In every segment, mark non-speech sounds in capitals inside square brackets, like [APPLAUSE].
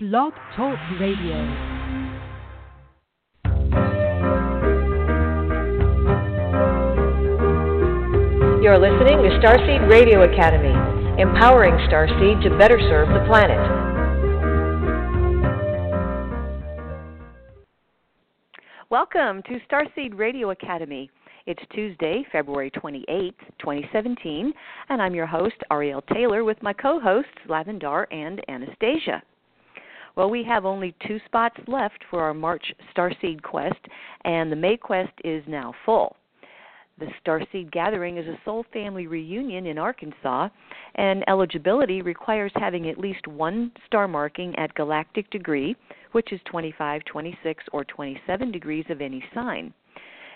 Blog Talk Radio. You're listening to Starseed Radio Academy, empowering Starseed to better serve the planet. Welcome to Starseed Radio Academy. It's Tuesday, February 28th, 2017, and I'm your host, Ariel Taylor, with my co hosts, Lavendar and Anastasia. Well, we have only two spots left for our March Starseed Quest, and the May Quest is now full. The Starseed Gathering is a soul family reunion in Arkansas, and eligibility requires having at least one star marking at galactic degree, which is 25, 26, or 27 degrees of any sign.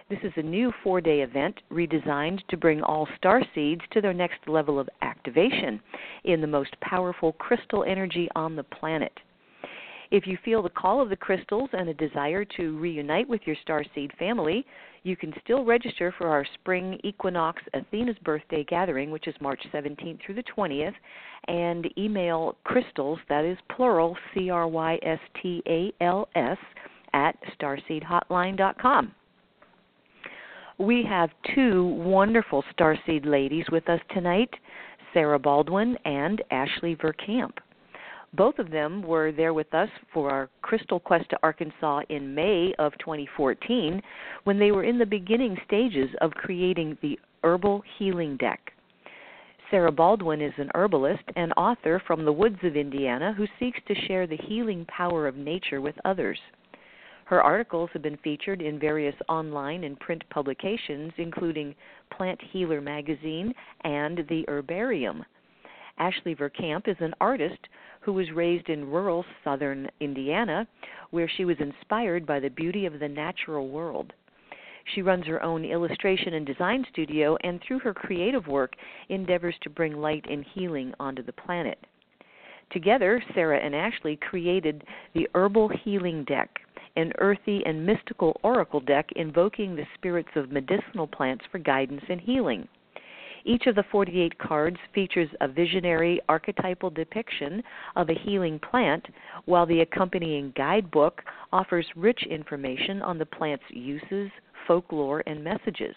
This is a new four day event redesigned to bring all star seeds to their next level of activation in the most powerful crystal energy on the planet. If you feel the call of the crystals and a desire to reunite with your starseed family, you can still register for our spring equinox Athena's birthday gathering, which is March 17th through the 20th, and email crystals, that is plural, C R Y S T A L S, at starseedhotline.com. We have two wonderful starseed ladies with us tonight, Sarah Baldwin and Ashley Verkamp. Both of them were there with us for our Crystal Quest to Arkansas in May of 2014 when they were in the beginning stages of creating the Herbal Healing Deck. Sarah Baldwin is an herbalist and author from the woods of Indiana who seeks to share the healing power of nature with others. Her articles have been featured in various online and print publications, including Plant Healer Magazine and The Herbarium. Ashley Verkamp is an artist who was raised in rural southern Indiana, where she was inspired by the beauty of the natural world. She runs her own illustration and design studio and, through her creative work, endeavors to bring light and healing onto the planet. Together, Sarah and Ashley created the Herbal Healing Deck, an earthy and mystical oracle deck invoking the spirits of medicinal plants for guidance and healing. Each of the 48 cards features a visionary archetypal depiction of a healing plant, while the accompanying guidebook offers rich information on the plant's uses, folklore, and messages.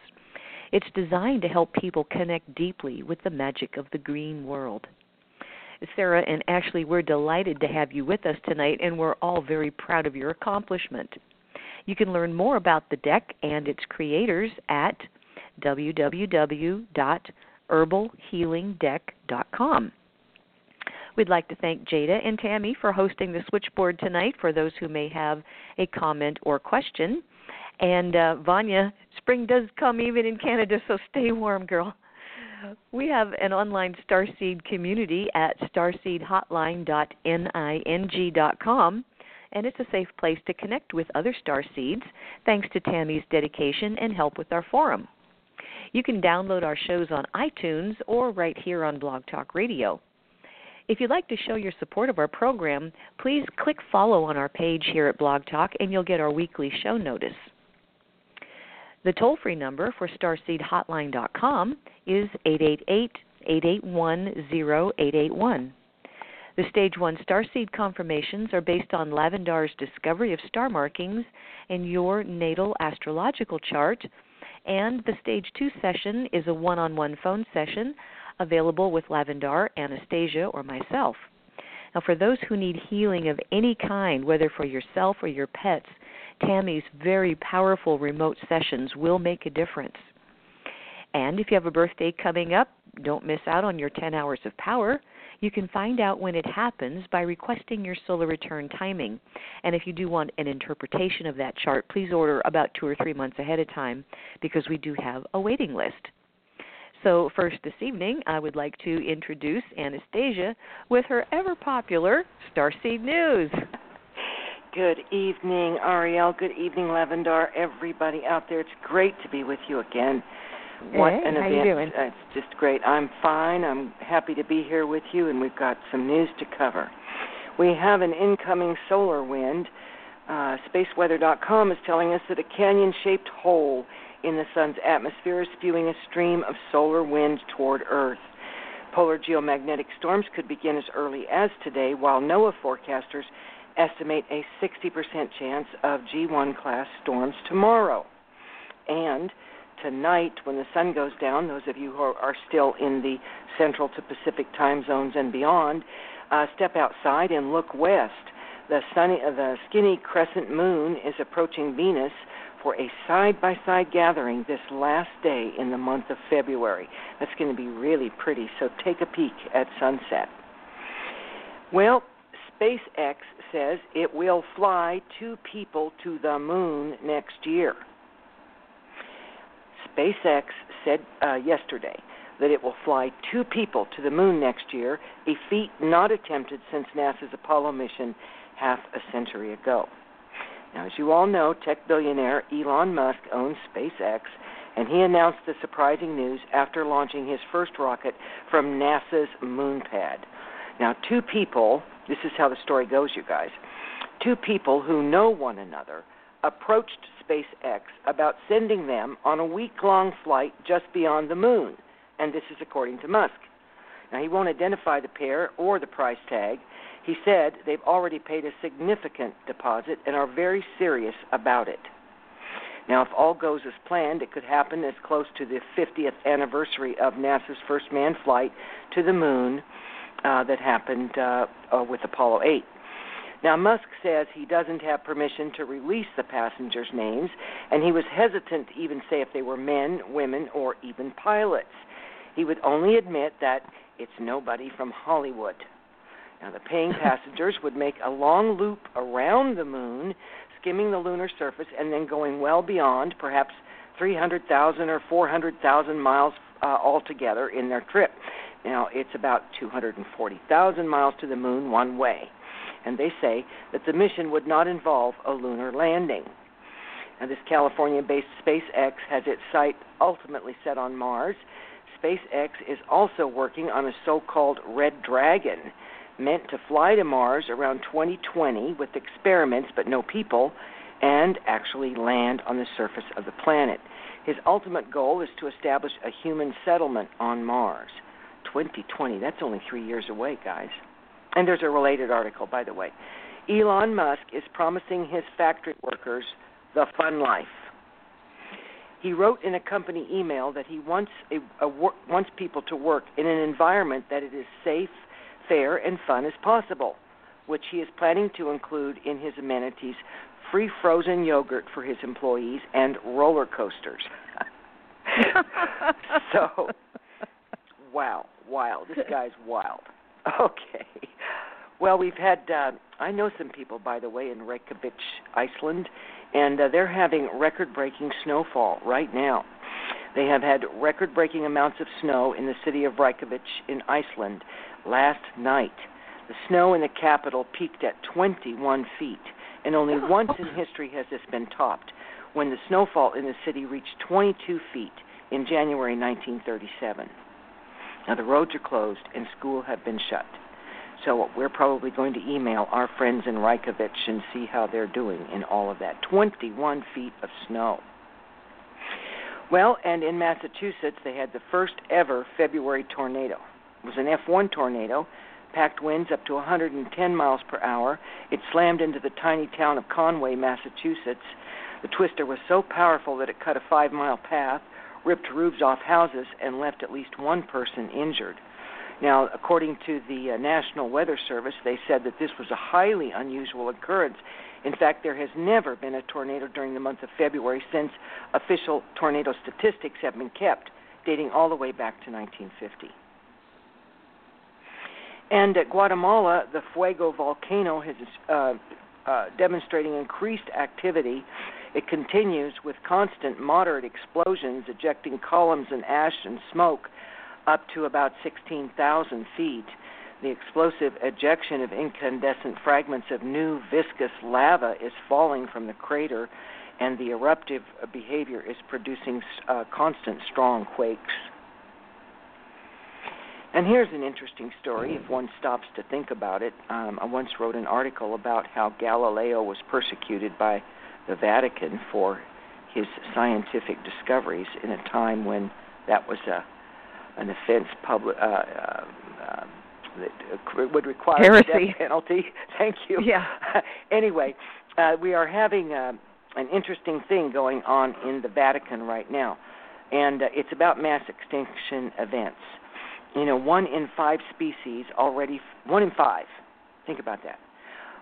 It's designed to help people connect deeply with the magic of the green world. Sarah and Ashley, we're delighted to have you with us tonight, and we're all very proud of your accomplishment. You can learn more about the deck and its creators at www.herbalhealingdeck.com. We'd like to thank Jada and Tammy for hosting the switchboard tonight for those who may have a comment or question. And uh, Vanya, spring does come even in Canada, so stay warm, girl. We have an online Starseed community at starseedhotline.ning.com, and it's a safe place to connect with other starseeds thanks to Tammy's dedication and help with our forum. You can download our shows on iTunes or right here on Blog Talk Radio. If you'd like to show your support of our program, please click follow on our page here at Blog Talk and you'll get our weekly show notice. The toll free number for starseedhotline.com is 888 881 0881. The Stage 1 Starseed confirmations are based on Lavendar's discovery of star markings in your natal astrological chart and the Stage 2 session is a one on one phone session available with Lavendar, Anastasia, or myself. Now, for those who need healing of any kind, whether for yourself or your pets, Tammy's very powerful remote sessions will make a difference. And if you have a birthday coming up, don't miss out on your 10 hours of power. You can find out when it happens by requesting your solar return timing. And if you do want an interpretation of that chart, please order about two or three months ahead of time because we do have a waiting list. So, first this evening, I would like to introduce Anastasia with her ever popular Starseed News. Good evening, Ariel. Good evening, Lavendar. Everybody out there, it's great to be with you again. What hey, an how event. you doing? It's just great. I'm fine. I'm happy to be here with you, and we've got some news to cover. We have an incoming solar wind. Uh, spaceweather.com is telling us that a canyon shaped hole in the sun's atmosphere is spewing a stream of solar wind toward Earth. Polar geomagnetic storms could begin as early as today, while NOAA forecasters estimate a 60% chance of G1 class storms tomorrow. And tonight, when the sun goes down, those of you who are still in the central to Pacific time zones and beyond, uh, step outside and look west. The sunny, uh, the skinny crescent moon is approaching Venus for a side-by-side gathering this last day in the month of February. That's going to be really pretty. So take a peek at sunset. Well, SpaceX says it will fly two people to the moon next year. SpaceX said uh, yesterday that it will fly two people to the moon next year, a feat not attempted since NASA's Apollo mission half a century ago. Now, as you all know, tech billionaire Elon Musk owns SpaceX, and he announced the surprising news after launching his first rocket from NASA's moon pad. Now, two people, this is how the story goes, you guys. Two people who know one another approached SpaceX about sending them on a week long flight just beyond the moon, and this is according to Musk. Now, he won't identify the pair or the price tag. He said they've already paid a significant deposit and are very serious about it. Now, if all goes as planned, it could happen as close to the 50th anniversary of NASA's first manned flight to the moon uh, that happened uh, uh, with Apollo 8. Now, Musk says he doesn't have permission to release the passengers' names, and he was hesitant to even say if they were men, women, or even pilots. He would only admit that it's nobody from Hollywood. Now, the paying [LAUGHS] passengers would make a long loop around the moon, skimming the lunar surface, and then going well beyond, perhaps 300,000 or 400,000 miles uh, altogether in their trip. Now, it's about 240,000 miles to the moon one way and they say that the mission would not involve a lunar landing. Now, this California based SpaceX has its sight ultimately set on Mars. SpaceX is also working on a so called Red Dragon, meant to fly to Mars around 2020 with experiments but no people, and actually land on the surface of the planet. His ultimate goal is to establish a human settlement on Mars. 2020, that's only three years away, guys. And there's a related article, by the way. Elon Musk is promising his factory workers the fun life. He wrote in a company email that he wants a, a, wants people to work in an environment that it is safe, fair, and fun as possible, which he is planning to include in his amenities free frozen yogurt for his employees and roller coasters. [LAUGHS] so, [LAUGHS] wow, wow, this guy's wild. Okay. Well, we've had, uh, I know some people, by the way, in Reykjavik, Iceland, and uh, they're having record breaking snowfall right now. They have had record breaking amounts of snow in the city of Reykjavik in Iceland last night. The snow in the capital peaked at 21 feet, and only once in history has this been topped when the snowfall in the city reached 22 feet in January 1937. Now, the roads are closed and school have been shut. So we're probably going to email our friends in Reykjavik and see how they're doing in all of that. 21 feet of snow. Well, and in Massachusetts, they had the first ever February tornado. It was an F1 tornado, packed winds up to 110 miles per hour. It slammed into the tiny town of Conway, Massachusetts. The twister was so powerful that it cut a five mile path, ripped roofs off houses, and left at least one person injured. Now, according to the uh, National Weather Service, they said that this was a highly unusual occurrence. In fact, there has never been a tornado during the month of February since official tornado statistics have been kept, dating all the way back to 1950. And at Guatemala, the Fuego volcano is uh, uh, demonstrating increased activity. It continues with constant moderate explosions, ejecting columns and ash and smoke up to about 16,000 feet. The explosive ejection of incandescent fragments of new viscous lava is falling from the crater, and the eruptive behavior is producing uh, constant strong quakes. And here's an interesting story if one stops to think about it. Um, I once wrote an article about how Galileo was persecuted by the Vatican for his scientific discoveries in a time when that was a an offense public, uh, uh, that would require Heresy. the [LAUGHS] death penalty. Thank you. Yeah. [LAUGHS] anyway, uh, we are having uh, an interesting thing going on in the Vatican right now, and uh, it's about mass extinction events. You know, one in five species already, one in five, think about that,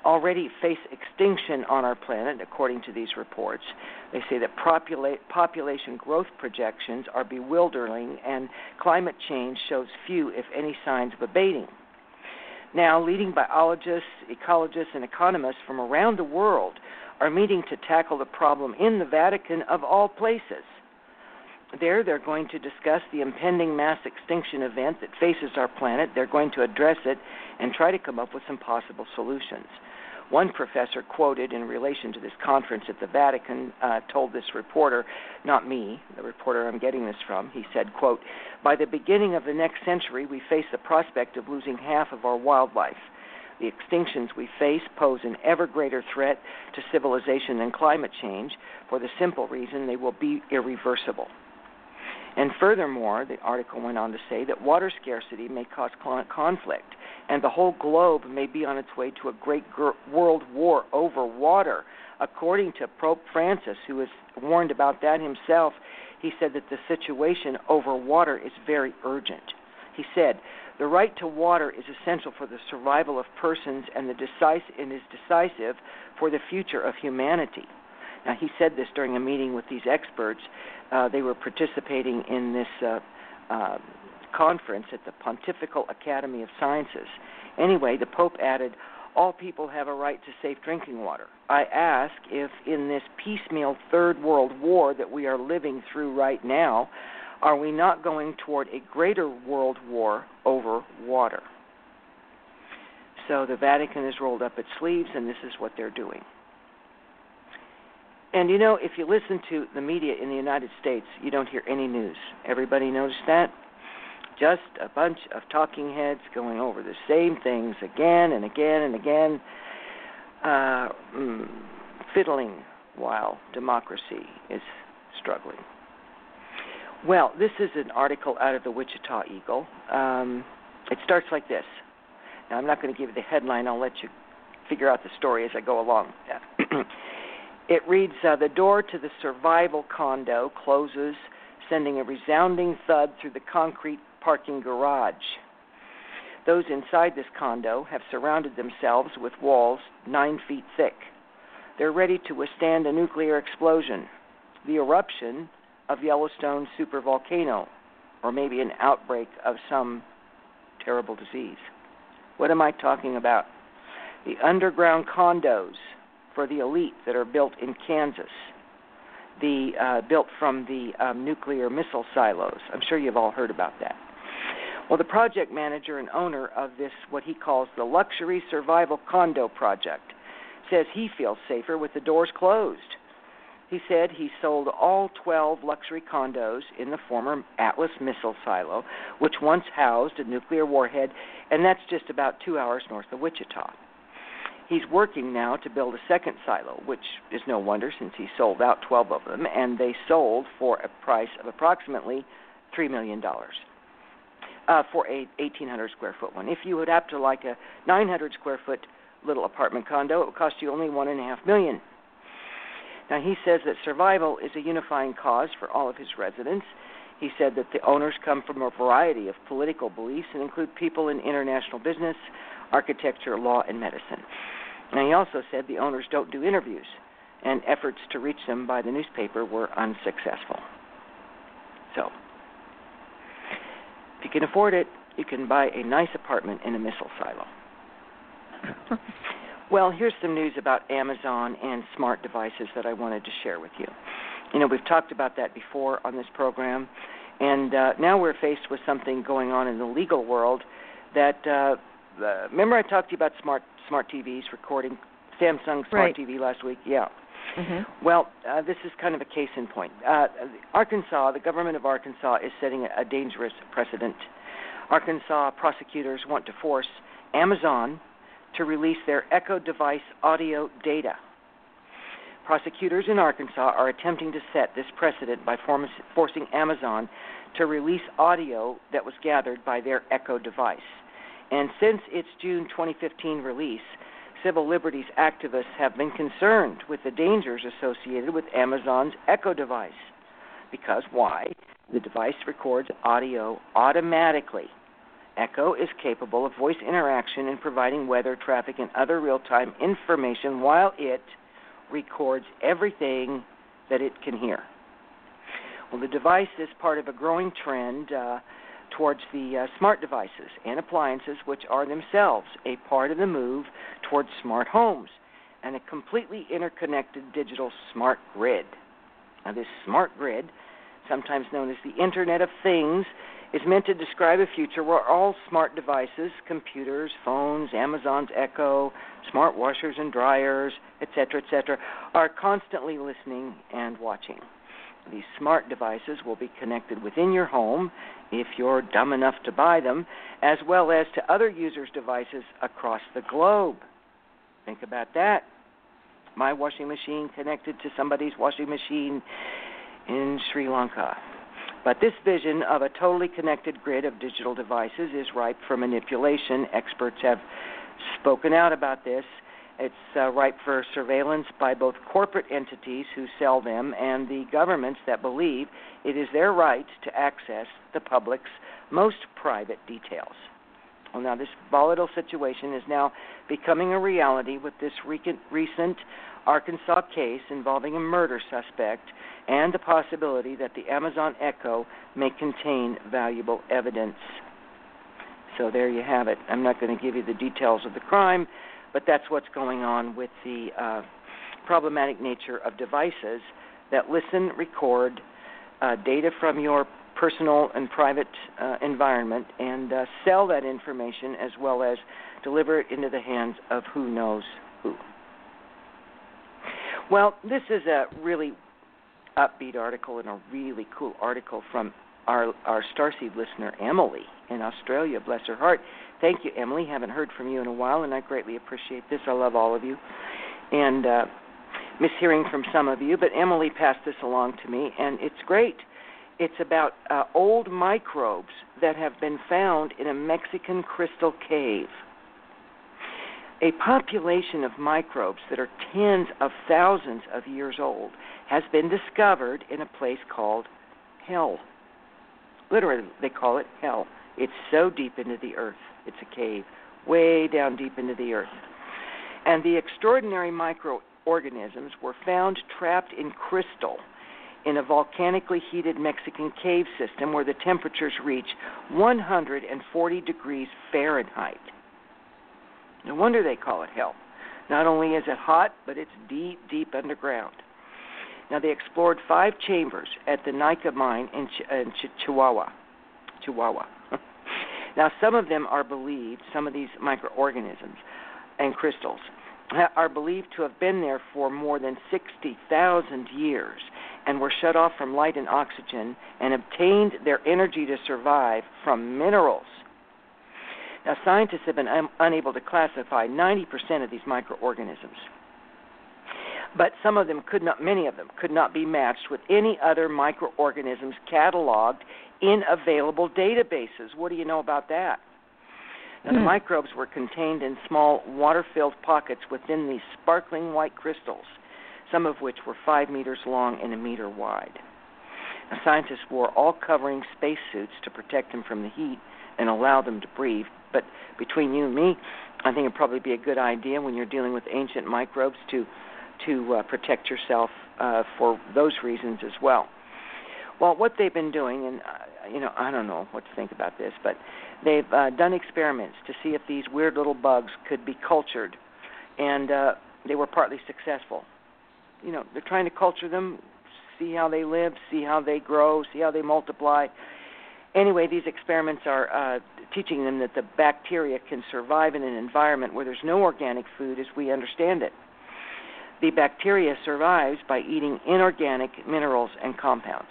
already face extinction on our planet, according to these reports. They say that popula- population growth projections are bewildering, and climate change shows few, if any, signs of abating. Now, leading biologists, ecologists, and economists from around the world are meeting to tackle the problem in the Vatican of all places. There, they're going to discuss the impending mass extinction event that faces our planet. They're going to address it and try to come up with some possible solutions. One professor quoted in relation to this conference at the Vatican uh, told this reporter, not me, the reporter I'm getting this from, he said, quote, By the beginning of the next century, we face the prospect of losing half of our wildlife. The extinctions we face pose an ever greater threat to civilization than climate change for the simple reason they will be irreversible. And furthermore, the article went on to say that water scarcity may cause conflict, and the whole globe may be on its way to a great world war over water. According to Pope Francis, who has warned about that himself, he said that the situation over water is very urgent. He said, The right to water is essential for the survival of persons and, the decisive, and is decisive for the future of humanity. Now, he said this during a meeting with these experts. Uh, they were participating in this uh, uh, conference at the Pontifical Academy of Sciences. Anyway, the Pope added, All people have a right to safe drinking water. I ask if, in this piecemeal Third World War that we are living through right now, are we not going toward a greater world war over water? So the Vatican has rolled up its sleeves, and this is what they're doing. And you know, if you listen to the media in the United States, you don't hear any news. Everybody noticed that? Just a bunch of talking heads going over the same things again and again and again, uh, mm, fiddling while democracy is struggling. Well, this is an article out of the Wichita Eagle. Um, it starts like this. Now, I'm not going to give you the headline, I'll let you figure out the story as I go along. [CLEARS THROAT] It reads uh, The door to the survival condo closes, sending a resounding thud through the concrete parking garage. Those inside this condo have surrounded themselves with walls nine feet thick. They're ready to withstand a nuclear explosion, the eruption of Yellowstone supervolcano, or maybe an outbreak of some terrible disease. What am I talking about? The underground condos for the elite that are built in Kansas, the uh, built from the um, nuclear missile silos. I'm sure you've all heard about that. Well, the project manager and owner of this, what he calls the Luxury Survival Condo Project, says he feels safer with the doors closed. He said he sold all 12 luxury condos in the former Atlas missile silo, which once housed a nuclear warhead, and that's just about two hours north of Wichita. He's working now to build a second silo, which is no wonder since he sold out 12 of them, and they sold for a price of approximately $3 million uh, for a 1,800 square foot one. If you would have to like a 900 square foot little apartment condo, it would cost you only one and a half million. Now he says that survival is a unifying cause for all of his residents. He said that the owners come from a variety of political beliefs and include people in international business, architecture, law, and medicine. And he also said the owners don't do interviews, and efforts to reach them by the newspaper were unsuccessful. So, if you can afford it, you can buy a nice apartment in a missile silo. [LAUGHS] well, here's some news about Amazon and smart devices that I wanted to share with you. You know, we've talked about that before on this program, and uh, now we're faced with something going on in the legal world that uh, uh, remember I talked to you about smart smart TVs recording Samsung smart right. TV last week. Yeah. Mm-hmm. Well, uh, this is kind of a case in point. Uh, Arkansas, the government of Arkansas is setting a dangerous precedent. Arkansas prosecutors want to force Amazon to release their Echo device audio data. Prosecutors in Arkansas are attempting to set this precedent by form- forcing Amazon to release audio that was gathered by their Echo device. And since its June 2015 release, civil liberties activists have been concerned with the dangers associated with Amazon's Echo device. Because why? The device records audio automatically. Echo is capable of voice interaction and providing weather, traffic, and other real time information while it records everything that it can hear. Well, the device is part of a growing trend uh, towards the uh, smart devices and appliances, which are themselves a part of the move towards smart homes and a completely interconnected digital smart grid. Now, this smart grid, sometimes known as the Internet of Things, is meant to describe a future where all smart devices, computers, phones, Amazon's Echo, smart washers and dryers, etc., etc., are constantly listening and watching. These smart devices will be connected within your home if you're dumb enough to buy them, as well as to other users' devices across the globe. Think about that. My washing machine connected to somebody's washing machine in Sri Lanka. But this vision of a totally connected grid of digital devices is ripe for manipulation. Experts have spoken out about this. It's uh, ripe for surveillance by both corporate entities who sell them and the governments that believe it is their right to access the public's most private details. Well, now, this volatile situation is now becoming a reality with this recent Arkansas case involving a murder suspect and the possibility that the Amazon Echo may contain valuable evidence. So there you have it. I'm not going to give you the details of the crime, but that's what's going on with the uh, problematic nature of devices that listen, record uh, data from your personal and private uh, environment and uh, sell that information as well as deliver it into the hands of who knows who. Well, this is a really upbeat article and a really cool article from our our Starseed listener Emily in Australia. Bless her heart. Thank you, Emily. Haven't heard from you in a while, and I greatly appreciate this. I love all of you, and uh, miss hearing from some of you. But Emily passed this along to me, and it's great. It's about uh, old microbes that have been found in a Mexican crystal cave a population of microbes that are tens of thousands of years old has been discovered in a place called hell. Literally, they call it hell. It's so deep into the earth. It's a cave, way down deep into the earth. And the extraordinary microorganisms were found trapped in crystal in a volcanically heated Mexican cave system where the temperatures reach 140 degrees Fahrenheit. No wonder they call it hell. Not only is it hot, but it's deep, deep underground. Now, they explored five chambers at the Naica mine in, Ch- in Ch- Chihuahua. Chihuahua. [LAUGHS] now, some of them are believed, some of these microorganisms and crystals, are believed to have been there for more than 60,000 years and were shut off from light and oxygen and obtained their energy to survive from minerals now, scientists have been un- unable to classify 90% of these microorganisms. But some of them could not, many of them could not be matched with any other microorganisms cataloged in available databases. What do you know about that? Now, the hmm. microbes were contained in small water filled pockets within these sparkling white crystals, some of which were five meters long and a meter wide. Now, scientists wore all covering spacesuits to protect them from the heat and allow them to breathe, but between you and me, I think it'd probably be a good idea when you're dealing with ancient microbes to to uh, protect yourself uh, for those reasons as well. Well, what they've been doing, and uh, you know, I don't know what to think about this, but they've uh, done experiments to see if these weird little bugs could be cultured, and uh, they were partly successful. You know, they're trying to culture them, see how they live, see how they grow, see how they multiply. Anyway, these experiments are uh, teaching them that the bacteria can survive in an environment where there's no organic food as we understand it. The bacteria survives by eating inorganic minerals and compounds.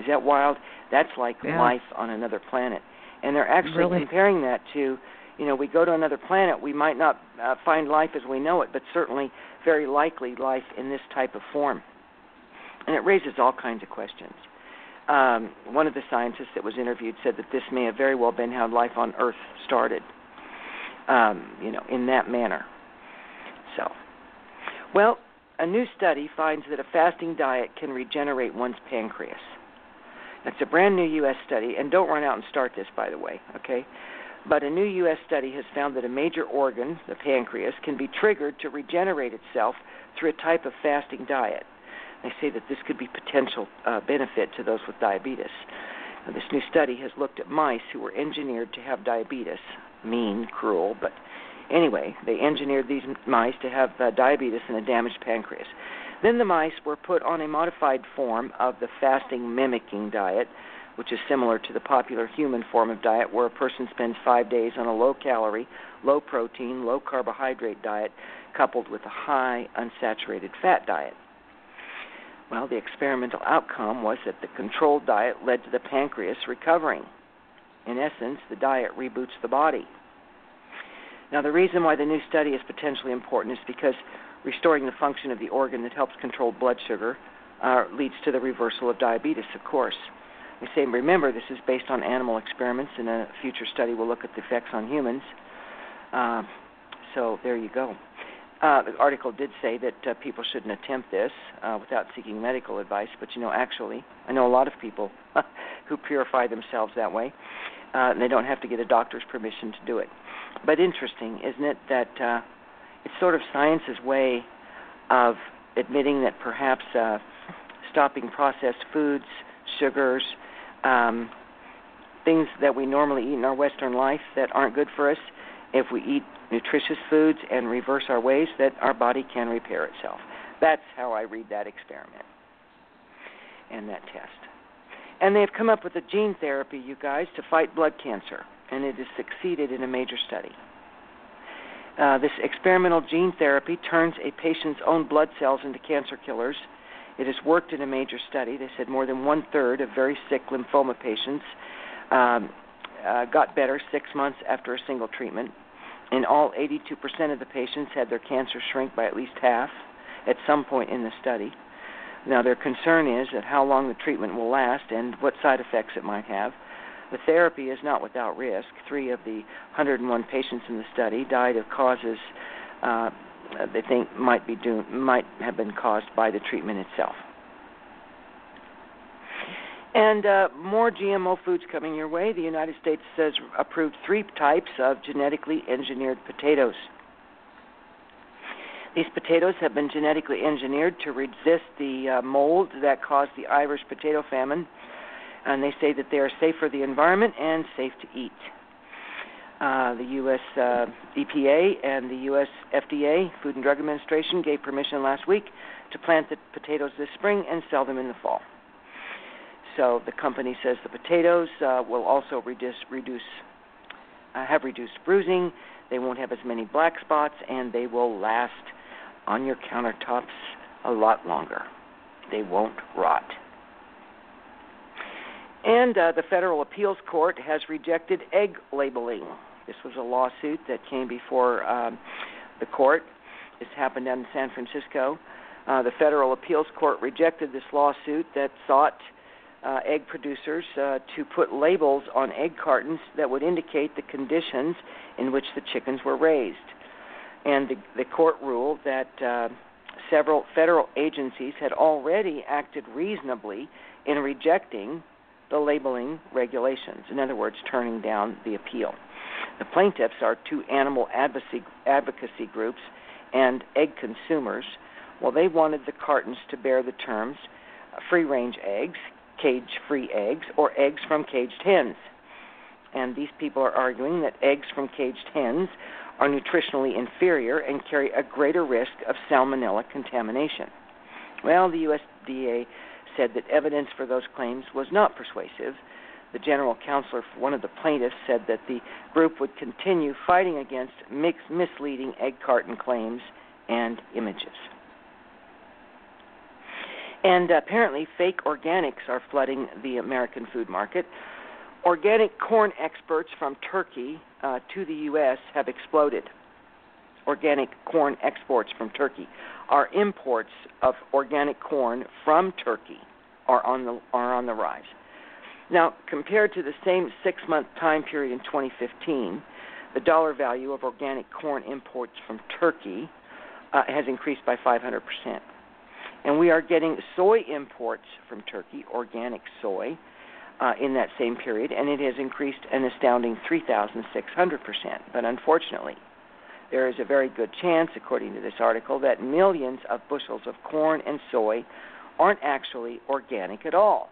Is that wild? That's like yeah. life on another planet. And they're actually really? comparing that to, you know, we go to another planet, we might not uh, find life as we know it, but certainly very likely life in this type of form. And it raises all kinds of questions. um, one of the scientists that was interviewed said that this may have very well been how life on Earth started. Um, you know, in that manner. So, well, a new study finds that a fasting diet can regenerate one's pancreas. It's a brand new U.S. study, and don't run out and start this, by the way, okay? But a new U.S. study has found that a major organ, the pancreas, can be triggered to regenerate itself through a type of fasting diet. They say that this could be potential uh, benefit to those with diabetes. Now, this new study has looked at mice who were engineered to have diabetes. Mean, cruel, but anyway, they engineered these mice to have uh, diabetes and a damaged pancreas. Then the mice were put on a modified form of the fasting mimicking diet, which is similar to the popular human form of diet, where a person spends five days on a low calorie, low protein, low carbohydrate diet coupled with a high unsaturated fat diet. Well, the experimental outcome was that the controlled diet led to the pancreas recovering. In essence, the diet reboots the body. Now, the reason why the new study is potentially important is because restoring the function of the organ that helps control blood sugar uh, leads to the reversal of diabetes, of course. We say, remember, this is based on animal experiments, and a future study will look at the effects on humans. Uh, so there you go. Uh, the article did say that uh, people shouldn't attempt this uh, without seeking medical advice, but you know, actually, I know a lot of people [LAUGHS] who purify themselves that way, uh, and they don't have to get a doctor's permission to do it. But interesting, isn't it, that uh, it's sort of science's way of admitting that perhaps uh, stopping processed foods, sugars, um, things that we normally eat in our Western life that aren't good for us, if we eat nutritious foods and reverse our ways, that our body can repair itself. That's how I read that experiment and that test. And they've come up with a gene therapy, you guys, to fight blood cancer, and it has succeeded in a major study. Uh, this experimental gene therapy turns a patient's own blood cells into cancer killers. It has worked in a major study. They said more than one third of very sick lymphoma patients um, uh, got better six months after a single treatment. In all, 82% of the patients had their cancer shrink by at least half at some point in the study. Now, their concern is that how long the treatment will last and what side effects it might have. The therapy is not without risk. Three of the 101 patients in the study died of causes uh, they think might be due, might have been caused by the treatment itself. And uh, more GMO foods coming your way. The United States has approved three types of genetically engineered potatoes. These potatoes have been genetically engineered to resist the uh, mold that caused the Irish potato famine, and they say that they are safe for the environment and safe to eat. Uh, the U.S. Uh, EPA and the U.S. FDA, Food and Drug Administration, gave permission last week to plant the potatoes this spring and sell them in the fall. So the company says the potatoes uh, will also reduce, reduce uh, have reduced bruising. They won't have as many black spots, and they will last on your countertops a lot longer. They won't rot. And uh, the federal appeals court has rejected egg labeling. This was a lawsuit that came before um, the court. This happened down in San Francisco. Uh, the federal appeals court rejected this lawsuit that sought uh, egg producers uh, to put labels on egg cartons that would indicate the conditions in which the chickens were raised. And the, the court ruled that uh, several federal agencies had already acted reasonably in rejecting the labeling regulations, in other words, turning down the appeal. The plaintiffs are two animal advocacy, advocacy groups and egg consumers. Well, they wanted the cartons to bear the terms uh, free range eggs, cage free eggs or eggs from caged hens. And these people are arguing that eggs from caged hens are nutritionally inferior and carry a greater risk of salmonella contamination. Well, the USDA said that evidence for those claims was not persuasive. The general counselor for one of the plaintiffs said that the group would continue fighting against misleading egg carton claims and images. And apparently, fake organics are flooding the American food market. Organic corn exports from Turkey uh, to the U.S. have exploded. Organic corn exports from Turkey. Our imports of organic corn from Turkey are on the are on the rise. Now, compared to the same six-month time period in 2015, the dollar value of organic corn imports from Turkey uh, has increased by 500 percent, and we are getting soy imports from Turkey, organic soy, uh, in that same period, and it has increased an astounding 3,600 percent. But unfortunately, there is a very good chance, according to this article, that millions of bushels of corn and soy aren't actually organic at all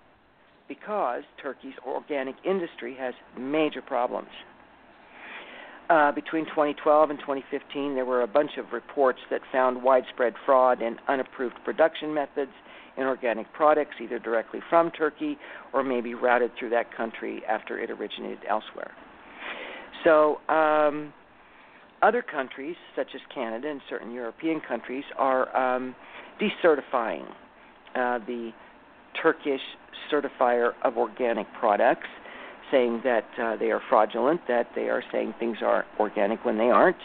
because Turkey's organic industry has major problems. Uh, between 2012 and 2015, there were a bunch of reports that found widespread fraud and unapproved production methods in organic products, either directly from Turkey or maybe routed through that country after it originated elsewhere. So, um, other countries, such as Canada and certain European countries, are um, decertifying uh, the Turkish certifier of organic products, saying that uh, they are fraudulent, that they are saying things are organic when they aren't.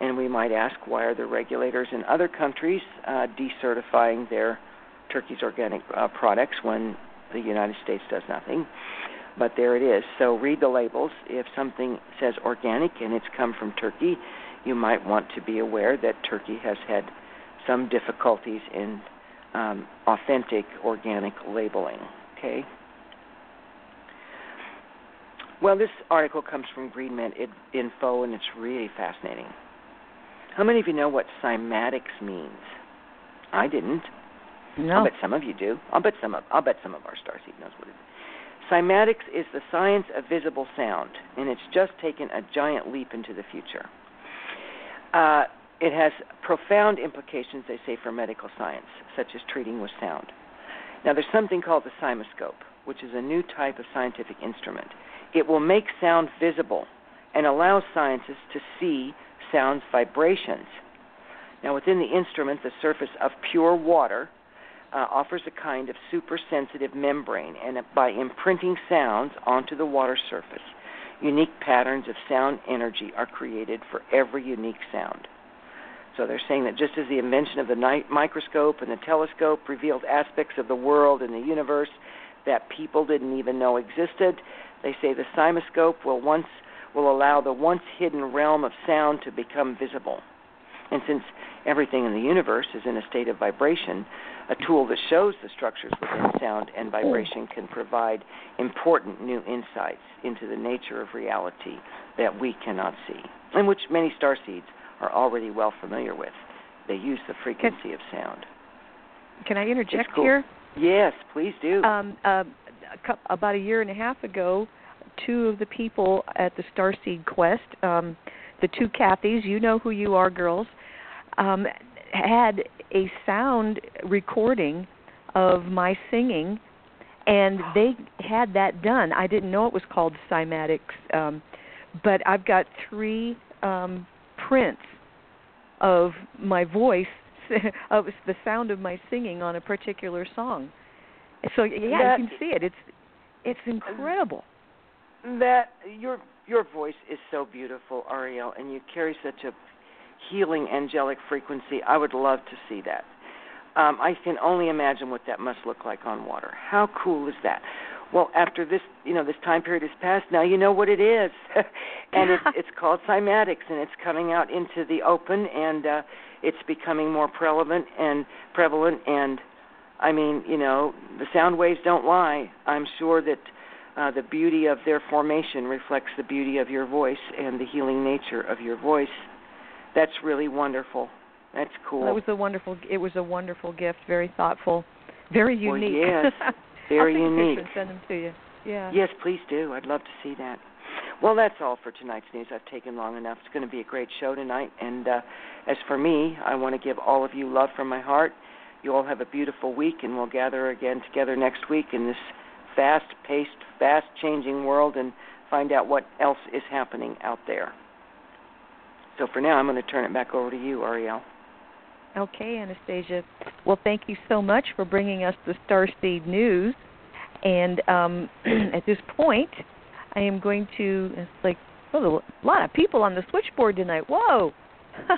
And we might ask why are the regulators in other countries uh, decertifying their Turkey's organic uh, products when the United States does nothing? But there it is. So read the labels. If something says organic and it's come from Turkey, you might want to be aware that Turkey has had some difficulties in um, authentic organic labeling. Okay. Well, this article comes from GreenMed Info, and it's really fascinating. How many of you know what cymatics means? I didn't. No. I'll bet some of you do. I'll bet some of I'll bet some of our starseed knows what it is. Cymatics is the science of visible sound, and it's just taken a giant leap into the future. Uh, it has profound implications, they say, for medical science, such as treating with sound. Now, there's something called the cymoscope, which is a new type of scientific instrument. It will make sound visible and allow scientists to see sound's vibrations. Now, within the instrument, the surface of pure water uh, offers a kind of super sensitive membrane, and by imprinting sounds onto the water surface, unique patterns of sound energy are created for every unique sound. So they're saying that just as the invention of the microscope and the telescope revealed aspects of the world and the universe that people didn't even know existed, they say the cymoscope will once will allow the once hidden realm of sound to become visible. And since everything in the universe is in a state of vibration, a tool that shows the structures within sound and vibration can provide important new insights into the nature of reality that we cannot see, and which many star seeds are already well familiar with. They use the frequency can, of sound. Can I interject cool. here? Yes, please do. Um, uh, a about a year and a half ago, two of the people at the Starseed Quest, um, the two Kathys, you know who you are, girls, um, had a sound recording of my singing, and they had that done. I didn't know it was called cymatics, um, but I've got three um, prints of my voice [LAUGHS] of the sound of my singing on a particular song. So yeah, that, you can see it. It's it's incredible. That your your voice is so beautiful, Ariel, and you carry such a healing angelic frequency. I would love to see that. Um, I can only imagine what that must look like on water. How cool is that? Well, after this, you know, this time period has passed. Now you know what it is, [LAUGHS] and it's it's called cymatics, and it's coming out into the open, and uh, it's becoming more prevalent and prevalent. And I mean, you know, the sound waves don't lie. I'm sure that uh, the beauty of their formation reflects the beauty of your voice and the healing nature of your voice. That's really wonderful. That's cool. Well, it was a wonderful. It was a wonderful gift. Very thoughtful. Very unique. Well, yes. [LAUGHS] Very I'll take unique. and send them to you. Yeah. Yes, please do. I'd love to see that. Well, that's all for tonight's news. I've taken long enough. It's going to be a great show tonight. And uh, as for me, I want to give all of you love from my heart. You all have a beautiful week, and we'll gather again together next week in this fast paced, fast changing world and find out what else is happening out there. So for now, I'm going to turn it back over to you, Ariel. Okay, Anastasia. Well, thank you so much for bringing us the Starseed news. And um, [CLEARS THROAT] at this point, I am going to. It's like oh, a lot of people on the switchboard tonight. Whoa,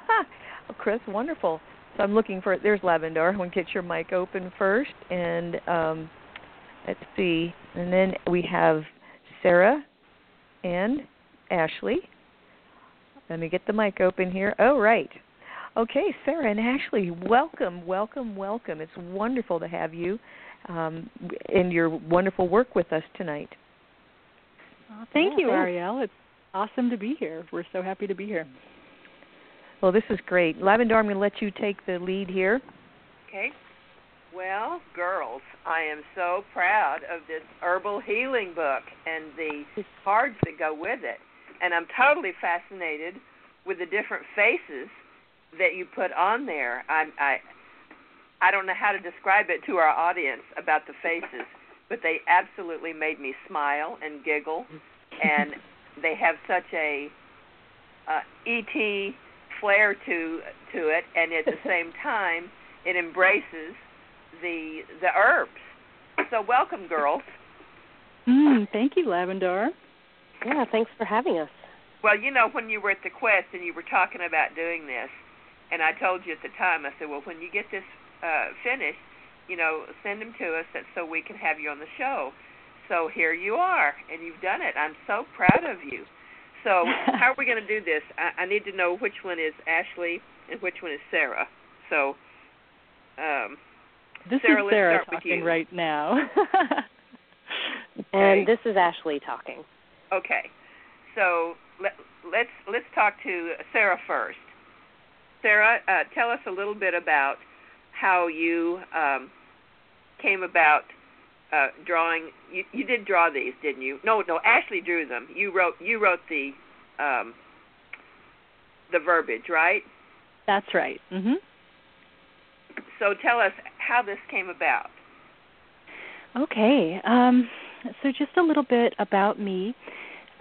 [LAUGHS] Chris, wonderful. So I'm looking for. There's Lavendar. I want to get your mic open first, and um, let's see. And then we have Sarah and Ashley. Let me get the mic open here. Oh, right. Okay, Sarah and Ashley, welcome, welcome, welcome. It's wonderful to have you um, in your wonderful work with us tonight. Oh, thank you, Ariel. It's awesome to be here. We're so happy to be here. Well, this is great. Lavendar, I'm going to let you take the lead here. Okay. Well, girls, I am so proud of this herbal healing book and the cards that go with it. And I'm totally fascinated with the different faces that you put on there. I I I don't know how to describe it to our audience about the faces, but they absolutely made me smile and giggle, and [LAUGHS] they have such a uh, ET flair to to it, and at the [LAUGHS] same time, it embraces the the herbs. So welcome, girls. Mm, thank you, Lavandar. Yeah, thanks for having us. Well, you know, when you were at the Quest and you were talking about doing this, and I told you at the time, I said, well, when you get this uh, finished, you know, send them to us so we can have you on the show. So here you are, and you've done it. I'm so proud of you. So [LAUGHS] how are we going to do this? I, I need to know which one is Ashley and which one is Sarah. So, um, this Sarah, is Sarah talking right now. [LAUGHS] okay. And this is Ashley talking. Okay. So let, let's let's talk to Sarah first. Sarah, uh, tell us a little bit about how you um, came about uh, drawing. You, you did draw these, didn't you? No, no. Ashley drew them. You wrote. You wrote the um, the verbiage, right? That's right. Mhm. So tell us how this came about. Okay. Um, so just a little bit about me.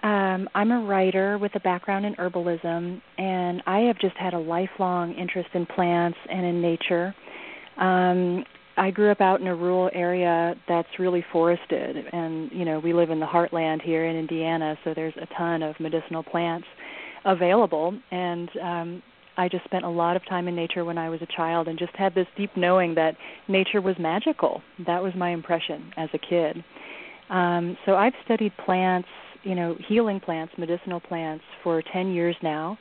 Um, I'm a writer with a background in herbalism, and I have just had a lifelong interest in plants and in nature. Um, I grew up out in a rural area that's really forested, and you know we live in the heartland here in Indiana, so there's a ton of medicinal plants available. And um, I just spent a lot of time in nature when I was a child, and just had this deep knowing that nature was magical. That was my impression as a kid. Um, so I've studied plants you know healing plants, medicinal plants for 10 years now.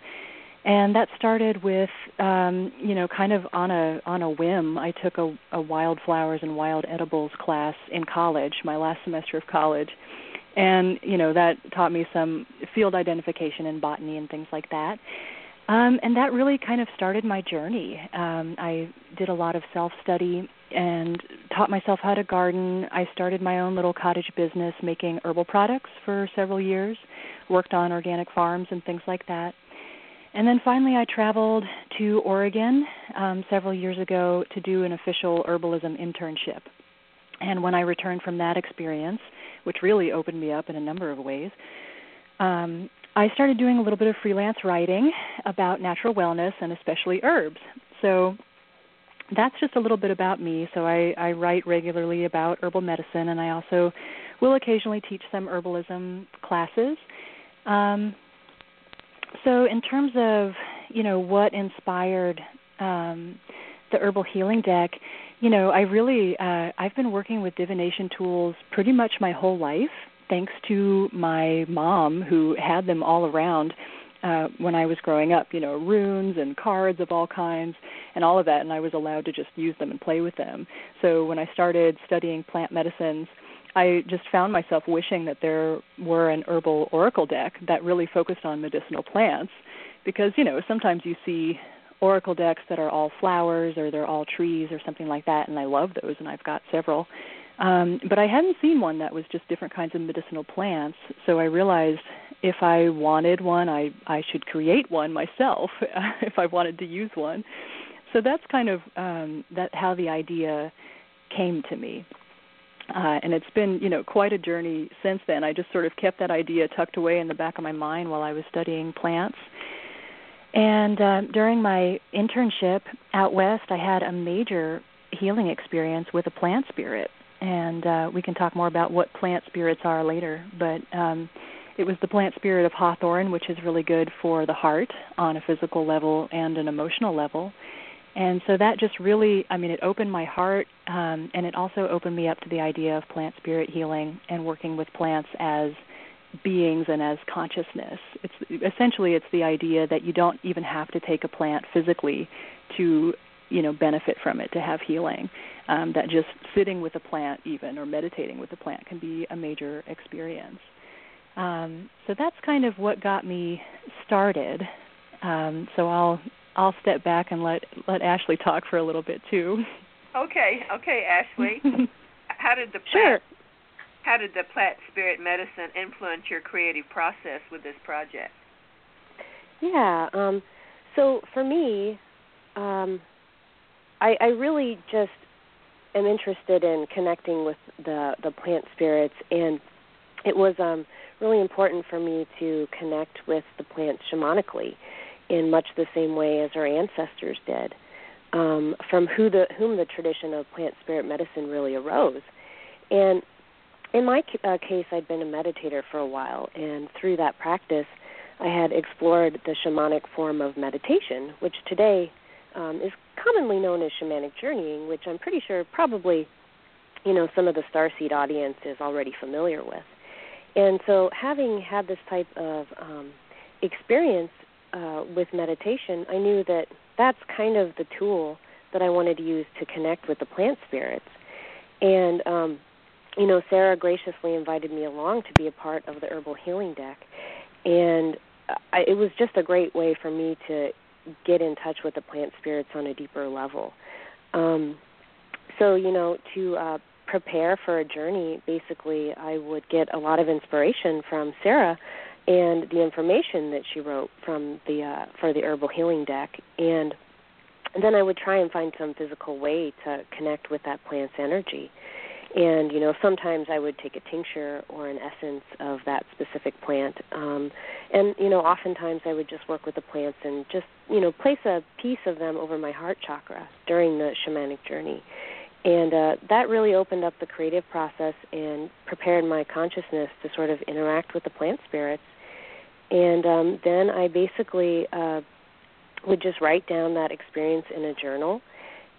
And that started with um, you know kind of on a on a whim. I took a, a wildflowers and wild edibles class in college, my last semester of college. And you know that taught me some field identification and botany and things like that. Um, and that really kind of started my journey. Um, I did a lot of self study and taught myself how to garden. I started my own little cottage business making herbal products for several years, worked on organic farms and things like that. And then finally, I traveled to Oregon um, several years ago to do an official herbalism internship. And when I returned from that experience, which really opened me up in a number of ways, um, I started doing a little bit of freelance writing about natural wellness and especially herbs. So that's just a little bit about me. So I, I write regularly about herbal medicine, and I also will occasionally teach some herbalism classes. Um, so in terms of you know what inspired um, the herbal healing deck, you know I really uh, I've been working with divination tools pretty much my whole life thanks to my mom who had them all around uh when I was growing up, you know, runes and cards of all kinds and all of that and I was allowed to just use them and play with them. So when I started studying plant medicines, I just found myself wishing that there were an herbal oracle deck that really focused on medicinal plants because, you know, sometimes you see oracle decks that are all flowers or they're all trees or something like that and I love those and I've got several um, but I hadn't seen one that was just different kinds of medicinal plants. So I realized if I wanted one, I I should create one myself [LAUGHS] if I wanted to use one. So that's kind of um, that how the idea came to me. Uh, and it's been, you know, quite a journey since then. I just sort of kept that idea tucked away in the back of my mind while I was studying plants. And uh, during my internship out west, I had a major healing experience with a plant spirit and uh, we can talk more about what plant spirits are later. But um, it was the plant spirit of hawthorn, which is really good for the heart on a physical level and an emotional level. And so that just really, I mean, it opened my heart, um, and it also opened me up to the idea of plant spirit healing and working with plants as beings and as consciousness. It's essentially it's the idea that you don't even have to take a plant physically to you know benefit from it to have healing. Um, that just sitting with a plant even or meditating with a plant can be a major experience. Um, so that's kind of what got me started. Um, so I'll I'll step back and let let Ashley talk for a little bit too. Okay, okay, Ashley. [LAUGHS] how did the plant Sure. how did the plant spirit medicine influence your creative process with this project? Yeah. Um, so for me, um, I, I really just am interested in connecting with the the plant spirits, and it was um, really important for me to connect with the plants shamanically, in much the same way as our ancestors did, um, from who the whom the tradition of plant spirit medicine really arose, and in my uh, case, I'd been a meditator for a while, and through that practice, I had explored the shamanic form of meditation, which today um, is commonly known as shamanic journeying, which I'm pretty sure probably, you know, some of the Starseed audience is already familiar with. And so, having had this type of um, experience uh, with meditation, I knew that that's kind of the tool that I wanted to use to connect with the plant spirits. And um, you know, Sarah graciously invited me along to be a part of the herbal healing deck, and I, it was just a great way for me to get in touch with the plant spirits on a deeper level. Um, so, you know, to uh, prepare for a journey, basically, I would get a lot of inspiration from Sarah and the information that she wrote from the uh, for the herbal healing deck, and then I would try and find some physical way to connect with that plant's energy. And you know, sometimes I would take a tincture or an essence of that specific plant, um, and you know, oftentimes I would just work with the plants and just you know place a piece of them over my heart chakra during the shamanic journey, and uh, that really opened up the creative process and prepared my consciousness to sort of interact with the plant spirits. And um, then I basically uh, would just write down that experience in a journal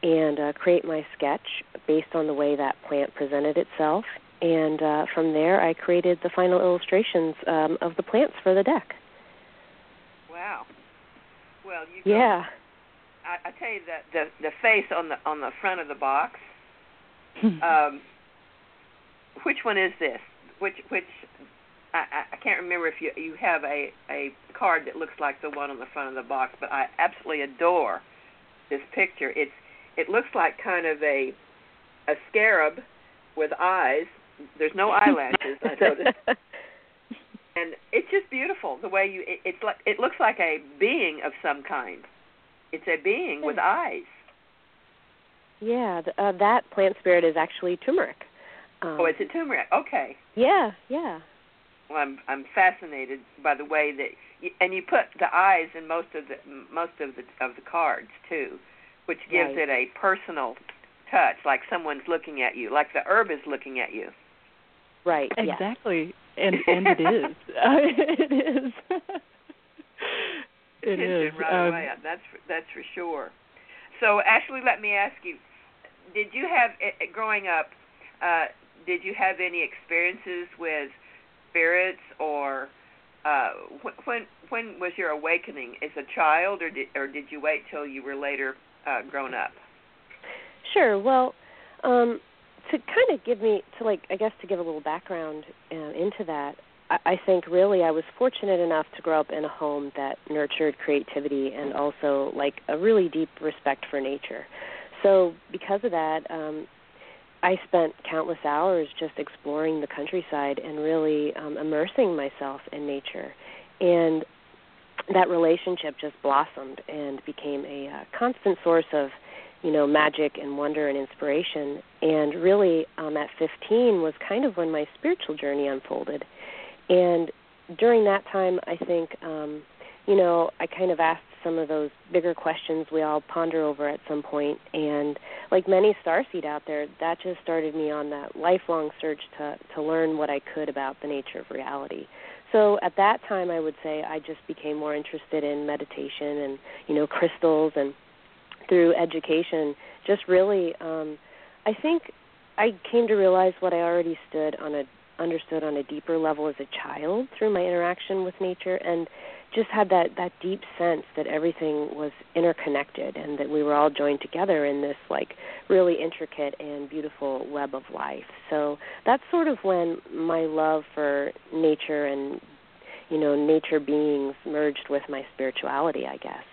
and uh, create my sketch based on the way that plant presented itself. And uh, from there, I created the final illustrations um, of the plants for the deck. Wow. Well, you Yeah. I, I tell you that the the face on the on the front of the box. [LAUGHS] Um, which one is this? Which which I, I- I can't remember if you you have a a card that looks like the one on the front of the box, but I absolutely adore this picture. It's it looks like kind of a a scarab with eyes. There's no eyelashes. I noticed. [LAUGHS] and it's just beautiful the way you it, it's like it looks like a being of some kind it's a being with eyes yeah, th- uh, that plant spirit is actually turmeric. Um, oh it's a turmeric okay Yeah, yeah. well i'm i'm fascinated by the way that you, and you put the eyes in most of the most of the of the cards too which gives Right. it a personal touch like someone's looking at you like the herb is looking at you Right. Yeah. Exactly, and and it is. [LAUGHS] [LAUGHS] it is. it attention is. right Um, away. That's for, that's for sure. So, Ashley, let me ask you: Did you have eh, eh, growing up? Uh, did you have any experiences with spirits, or uh, when when was your awakening as a child, or did or did you wait till you were later uh, grown up? Sure. Well, um, to kind of give me to like I guess to give a little background uh, into that, I, I think really I was fortunate enough to grow up in a home that nurtured creativity and also like a really deep respect for nature. So because of that, um, I spent countless hours just exploring the countryside and really um, immersing myself in nature, and that relationship just blossomed and became a uh, constant source of you know, magic and wonder and inspiration. And really, um, at 15 was kind of when my spiritual journey unfolded. And during that time, I think, um, you know, I kind of asked some of those bigger questions we all ponder over at some point. And like many starseed out there, that just started me on that lifelong search to to learn what I could about the nature of reality. So at that time, I would say I just became more interested in meditation and you know crystals and through education, just really, um, I think I came to realize what I already stood on a understood on a deeper level as a child through my interaction with nature, and just had that that deep sense that everything was interconnected and that we were all joined together in this like really intricate and beautiful web of life. So that's sort of when my love for nature and you know nature beings merged with my spirituality, I guess.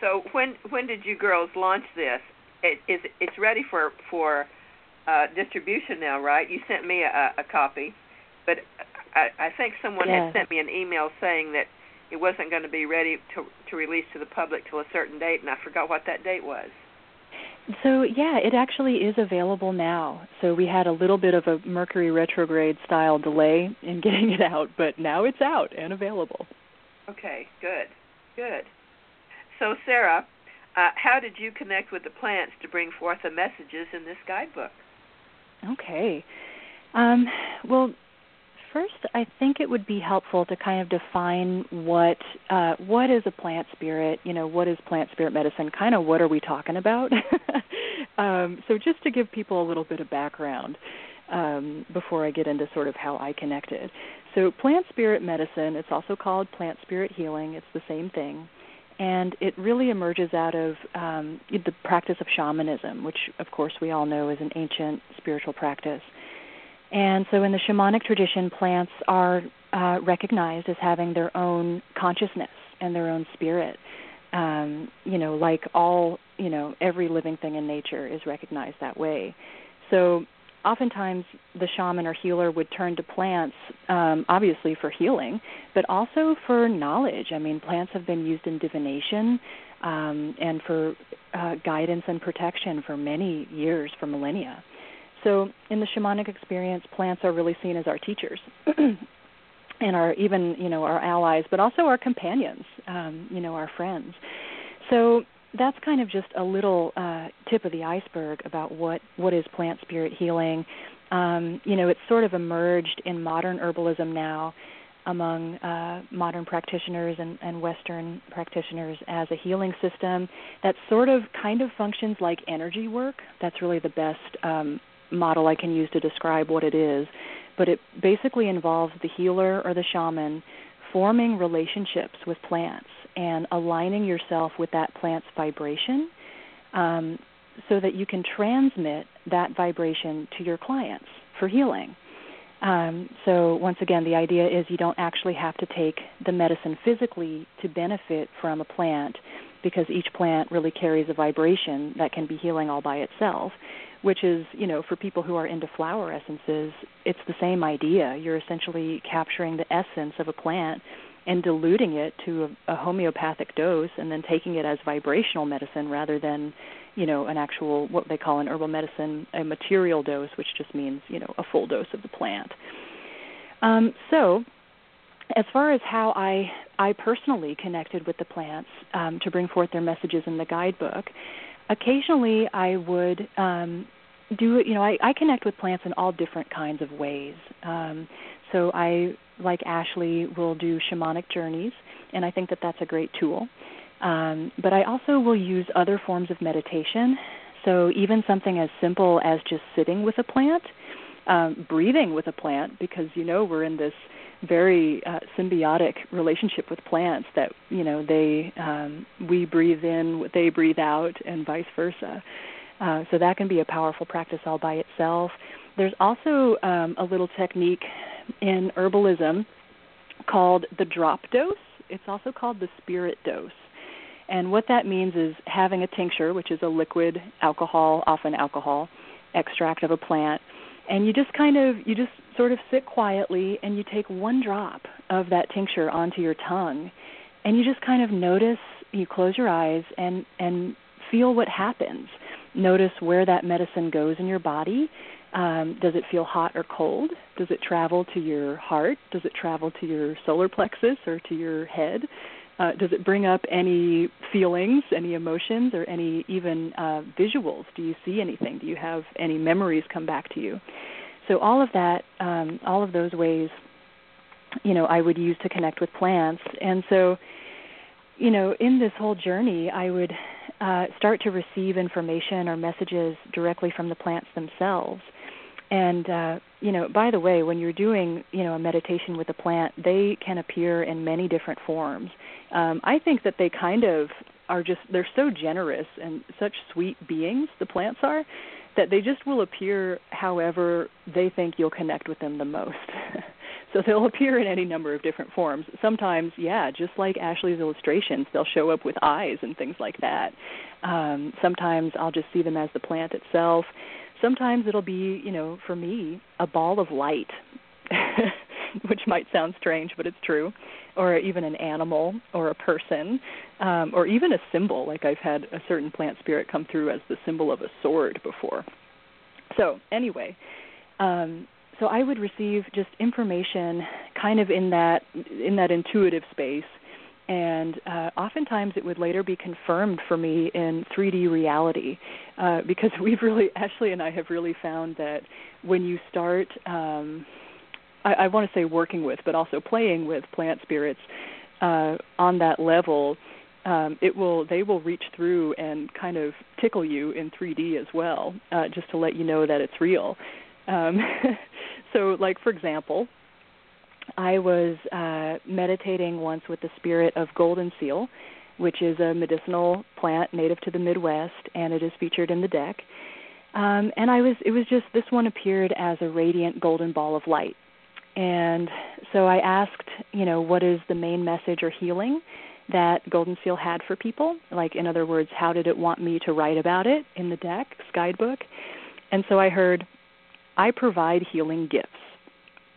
So when when did you girls launch this? It is it's ready for for uh, distribution now, right? You sent me a, a copy, but I, I think someone yes. had sent me an email saying that it wasn't going to be ready to to release to the public till a certain date, and I forgot what that date was. So yeah, it actually is available now. So we had a little bit of a Mercury retrograde style delay in [LAUGHS] getting it out, but now it's out and available. Okay, good, good. So Sarah, uh, how did you connect with the plants to bring forth the messages in this guidebook? Okay. Um, well, first, I think it would be helpful to kind of define what uh, what is a plant spirit. You know, what is plant spirit medicine? Kind of what are we talking about? [LAUGHS] um, so, just to give people a little bit of background um, before I get into sort of how I connected. So, plant spirit medicine. It's also called plant spirit healing. It's the same thing. And it really emerges out of um, the practice of shamanism, which, of course, we all know is an ancient spiritual practice. And so in the shamanic tradition, plants are uh, recognized as having their own consciousness and their own spirit. Um, you know, like all, you know, every living thing in nature is recognized that way. So oftentimes the shaman or healer would turn to plants, um, obviously for healing, but also for knowledge. I mean, plants have been used in divination um, and for uh, guidance and protection for many years, for millennia. So, in the shamanic experience, plants are really seen as our teachers. [CLEARS THROAT] and our even you know our allies but also our companions um, you know our friends so that's kind of just a little uh, tip of the iceberg about what what is plant spirit healing um, you know it's sort of emerged in modern herbalism now among uh, modern practitioners and, and Western practitioners as a healing system that sort of kind of functions like energy work. That's really the best um, model I can use to describe what it is, but it basically involves the healer or the shaman forming relationships with plants and aligning yourself with that plant's vibration um, so that you can transmit that vibration to your clients for healing. Um, so, once again, the idea is you don't actually have to take the medicine physically to benefit from a plant because each plant really carries a vibration that can be healing all by itself which is, you know, for people who are into flower essences, it's the same idea. You're essentially capturing the essence of a plant and diluting it to a, a homeopathic dose and then taking it as vibrational medicine rather than, you know, an actual what they call an herbal medicine a material dose, which just means, you know, a full dose of the plant. Um, so as far as how I I personally connected with the plants um, to bring forth their messages in the guidebook, occasionally I would um, do it you know I, I connect with plants in all different kinds of ways. Um, so I, like Ashley, will do shamanic journeys, and I think that that's a great tool. Um, but I also will use other forms of meditation. So even something as simple as just sitting with a plant, um, breathing with a plant, because you know we're in this very uh, symbiotic relationship with plants that you know they um, we breathe in, what they breathe out, and vice versa. Uh, so that can be a powerful practice all by itself. There's also um, a little technique in herbalism called the drop dose. It's also called the spirit dose. And what that means is having a tincture, which is a liquid alcohol, often alcohol, extract of a plant, and you just kind of you just sort of sit quietly and you take one drop of that tincture onto your tongue and you just kind of notice you close your eyes and and feel what happens Notice where that medicine goes in your body. Um, does it feel hot or cold? Does it travel to your heart? Does it travel to your solar plexus or to your head? Uh, does it bring up any feelings, any emotions, or any even uh, visuals? Do you see anything? Do you have any memories come back to you? So all of that, um, all of those ways, you know, I would use to connect with plants. And so, you know, in this whole journey, I would uh, start to receive information or messages directly from the plants themselves. And uh, you know, by the way, when you're doing you know a meditation with a plant, they can appear in many different forms. Um, I think that they kind of are just they're so generous and such sweet beings. The plants are that they just will appear however they think you'll connect with them the most. [LAUGHS] so they'll appear in any number of different forms. Sometimes, yeah, just like Ashley's illustrations, they'll show up with eyes and things like that. Um, sometimes I'll just see them as the plant itself. Sometimes it'll be, you know, for me, a ball of light, [LAUGHS] which might sound strange, but it's true, or even an animal or a person, um, or even a symbol. Like I've had a certain plant spirit come through as the symbol of a sword before. So anyway, um, so I would receive just information kind of in that in that intuitive space and uh, oftentimes it would later be confirmed for me in 3D reality, uh, because [LAUGHS] we've really, Ashley and I have really found that when you start, um, I, I want to say working with, but also playing with plant spirits uh, on that level, um, it will they will reach through and kind of tickle you in 3D as well, uh, just to let you know that it's real. Um, [LAUGHS] so, like for example, I was uh, meditating once with the spirit of golden seal, which is a medicinal plant native to the Midwest, and it is featured in the deck. Um, and I was it was just this one appeared as a radiant golden ball of light. And so I asked, you know, what is the main message or healing that Golden Seal had for people? Like, in other words, how did it want me to write about it in the deck, guidebook? And so I heard, I provide healing gifts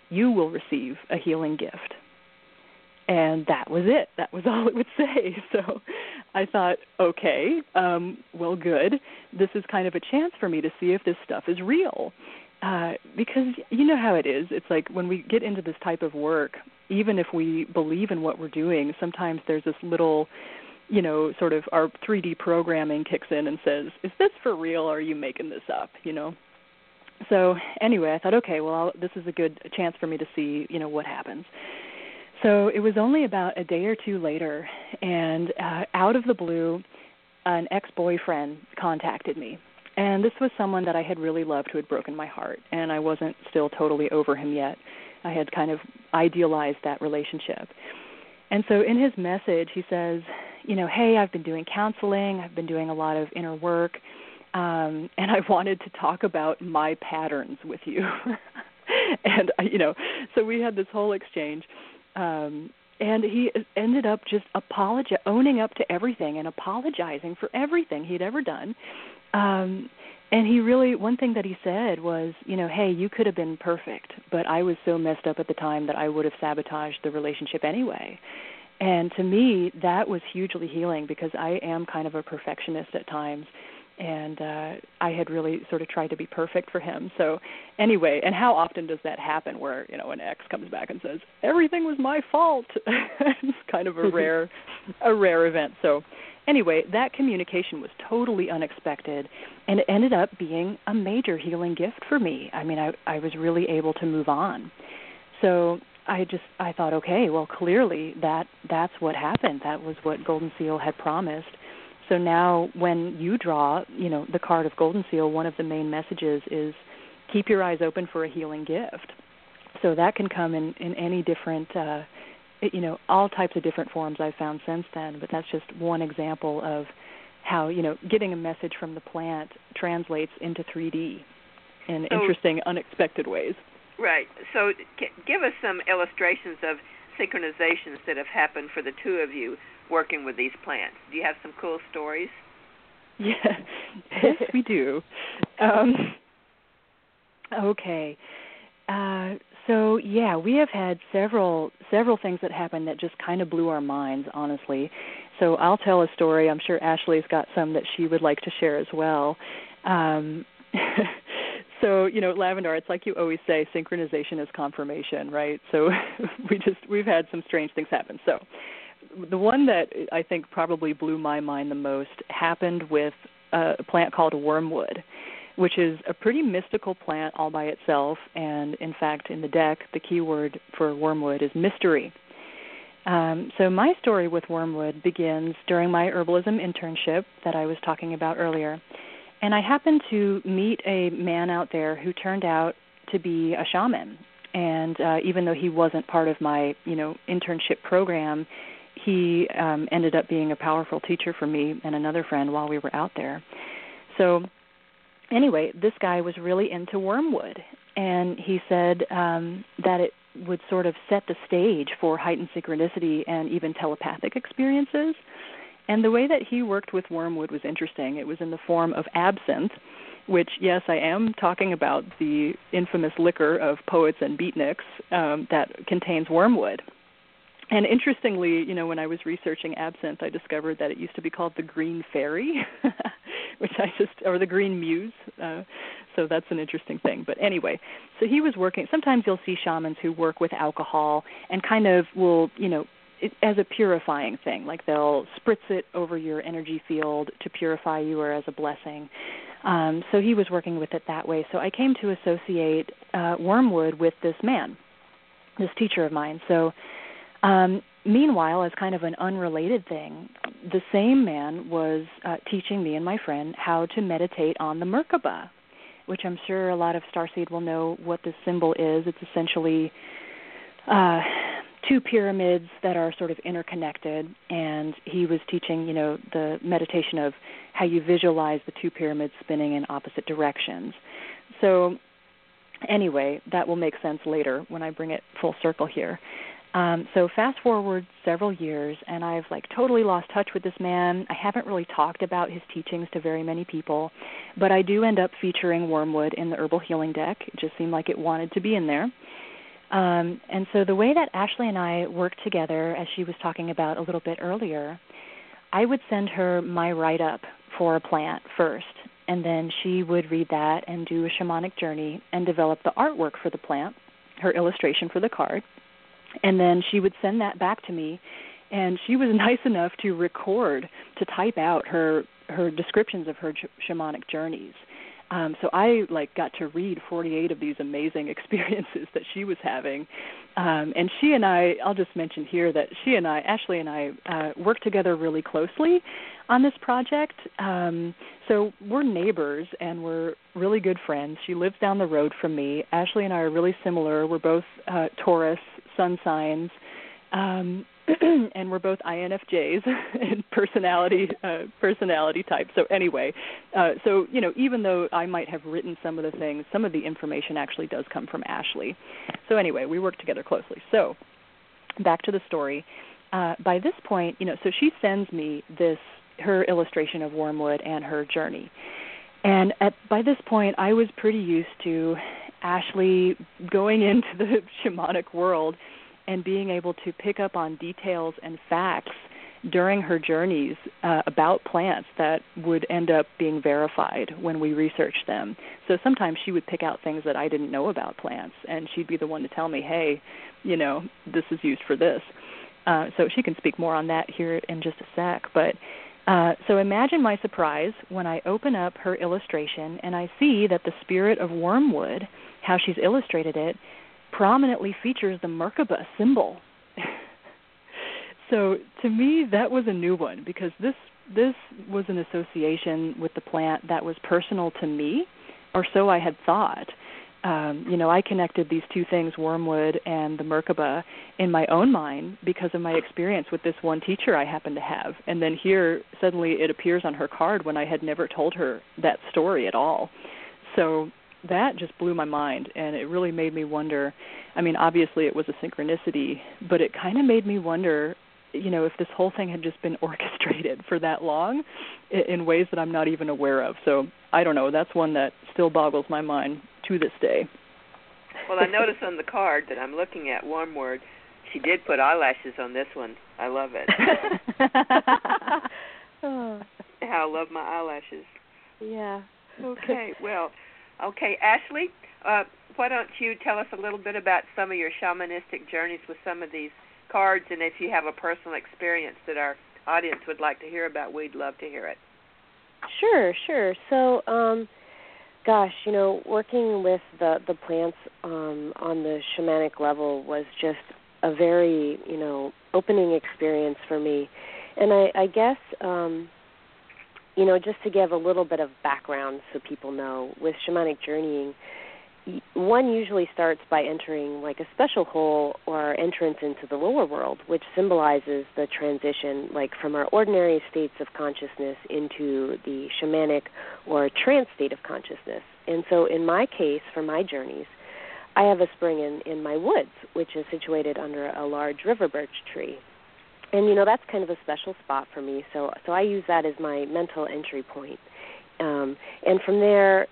you will receive a healing gift. And that was it. That was [LAUGHS] all it would say. So I thought, okay, um, well, good. This is kind of a chance for me to see if this stuff is real. Uh, because you know how it is. It's like when we get into this type of work, even if we believe in what we're doing, sometimes there's this little, you know, sort of our 3D programming kicks in and says, "Is this for real? or Are you making this up?" You know so anyway, I thought, okay, well, I'll, this is a good chance for me to see, you know, what happens. So it was only about a day or two later, and uh, out of the blue, an ex-boyfriend contacted me, and this was someone that I had really loved who had broken my heart, and I wasn't still totally over him yet. I had kind of idealized that relationship. And so in his message, he says, you know, hey, I've been doing counseling, I've been doing a lot of inner work um, and I wanted to talk about my patterns with you. [LAUGHS] and you know, so we had this whole exchange, um, and he ended up just apologi- owning up to everything and apologizing for everything he'd ever done. Um, and he really, one thing that he said was, you know, hey, you could have been perfect, but I was so messed up at the time that I would have sabotaged the relationship anyway. And to me, that was hugely healing because I am kind of a perfectionist at times and uh I had really sort of tried to be perfect for him. So anyway, and how often does that happen where, you know, an ex comes back and says, "Everything was my fault." [LAUGHS] it's kind of a rare a rare event. So anyway, that communication was totally unexpected and it ended up being a major healing gift for me. I mean, I I was really able to move on. So I just I thought, okay, well clearly that that's what happened. That was what Golden Seal had promised so now when you draw, you know, the card of Golden Seal, one of the main messages is keep your eyes open for a healing gift. So that can come in in any different uh you know, all types of different forms I've found since then, but that's just one example of how, you know, getting a message from the plant translates into 3D in so, interesting unexpected ways. Right. So give us some illustrations of synchronizations that have happened for the two of you working with these plants. Do you have some cool stories? Yeah, [LAUGHS] yes, we do. [LAUGHS] Um, okay. Uh, so yeah, we have had several several things that happened that just kind of blew our minds, honestly. So I'll tell a story. I'm sure Ashley's got some that she would like to share as well. Um, [LAUGHS] so you know Lavandar it's like you always say synchronization is confirmation right so we just we've had some strange things happen so the one that i think probably blew my mind the most happened with a plant called wormwood which is a pretty mystical plant all by itself and in fact in the deck the keyword for wormwood is mystery Um, so my story with wormwood begins during my herbalism internship that I was talking about earlier. And I happened to meet a man out there who turned out to be a shaman. And uh, even though he wasn't part of my, you know, internship program, he um, ended up being a powerful teacher for me and another friend while we were out there. So, anyway, this guy was really into wormwood, and he said um, that it would sort of set the stage for heightened synchronicity and even telepathic experiences. And the way that he worked with wormwood was interesting. It was in the form of absinthe, which, yes, I am talking about the infamous liquor of poets and beatniks um, that contains wormwood. And interestingly, you know, when I was researching absinthe, I discovered that it used to be called the Green Fairy, [LAUGHS] which I just, or the Green Muse. Uh, so that's an interesting thing. But anyway, so he was working. Sometimes you'll see shamans who work with alcohol and kind of will, you know, it, as a purifying thing. Like they'll spritz it over your energy field to purify you or as a blessing. Um, so he was working with it that way. So I came to associate uh, wormwood with this man, this teacher of mine. So um, meanwhile, as kind of an unrelated thing, the same man was uh, teaching me and my friend how to meditate on the Merkaba, which I'm sure a lot of Starseed will know what this symbol is. It's essentially uh, two pyramids that are sort of interconnected, and he was teaching, you know, the meditation of how you visualize the two pyramids spinning in opposite directions. So, anyway, that will make sense later when I bring it full circle here. Um, so fast forward several years, and I've like totally lost touch with this man. I haven't really talked about his teachings to very many people, but I do end up featuring wormwood in the herbal healing deck. It just seemed like it wanted to be in there. Um, and so the way that Ashley and I work together, as she was talking about a little bit earlier, I would send her my write up for a plant first, and then she would read that and do a shamanic journey and develop the artwork for the plant, her illustration for the card and then she would send that back to me. And she was [LAUGHS] nice enough to record to type out her her descriptions of her sh- shamanic journeys um, so I like got to read 48 of these amazing [LAUGHS] experiences that she was having, um, and she and I. I'll just mention here that she and I, Ashley and I, uh, work together really closely on this project. Um, so we're neighbors and we're really good friends. She lives down the road from me. Ashley and I are really similar. We're both uh, Taurus sun signs. Um, [CLEARS THROAT] and we're both INFJs [LAUGHS] and personality uh, personality types. So anyway, uh, so you know, even though I might have written some of the things, some of the information actually does come from Ashley. So anyway, we work together closely. So back to the story. Uh, by this point, you know, so she sends me this her illustration of Wormwood and her journey. And at by this point, I was pretty used to Ashley going [LAUGHS] into the shamanic world and being able to pick up on details and facts during her journeys uh, about plants that would end up being verified when we researched them. So sometimes she would pick out things that I didn't know about plants, and she'd be the one to tell me, hey, you know, this is used for this. Uh, so she can speak more on that here in just a sec. But uh, so imagine my surprise when I open up her illustration and I see that the spirit of wormwood, how she's illustrated it, prominently features the Merkaba symbol. [LAUGHS] so to me, that was a new one because this this was an association with the plant that was personal to me, or so I had thought. Um, you know, I connected these two things, wormwood and the Merkaba, in my own mind because of my experience with this one teacher I happened to have. And then here, suddenly it appears on her card when I had never told her that story at all. So that just blew my mind and it really made me wonder. I mean obviously it was a synchronicity but it kind of made me wonder you know if this whole thing had just been [LAUGHS] orchestrated for that long in ways that i'm not even aware of. So i don't know. That's one that still boggles my mind to this day. Well i [LAUGHS] notice on the card that i'm looking at wormwood. She did put eyelashes on this one. I love it. Oh. [LAUGHS] how i love my eyelashes. Yeah. Okay well Okay, Ashley, uh, why don't you tell us a little bit about some of your shamanistic journeys with some of these cards, and if you have a personal experience that our audience would like to hear about, we'd love to hear it. Sure, sure. So, um, gosh, you know, working with the the plants um, on the shamanic level was just a very, you know, opening experience for me. And I, I guess um, you know, just to give a little bit of background so people know, with shamanic journeying, one usually starts by entering like a special hole or entrance into the lower world, which symbolizes the transition like from our ordinary states of consciousness into the shamanic or trance state of consciousness. And so in my case, for my journeys, I have a spring in, in my woods, which is situated under a large river birch tree. And you know, that's kind of a special spot for me. So so I use that as my mental entry point. Um, and from there,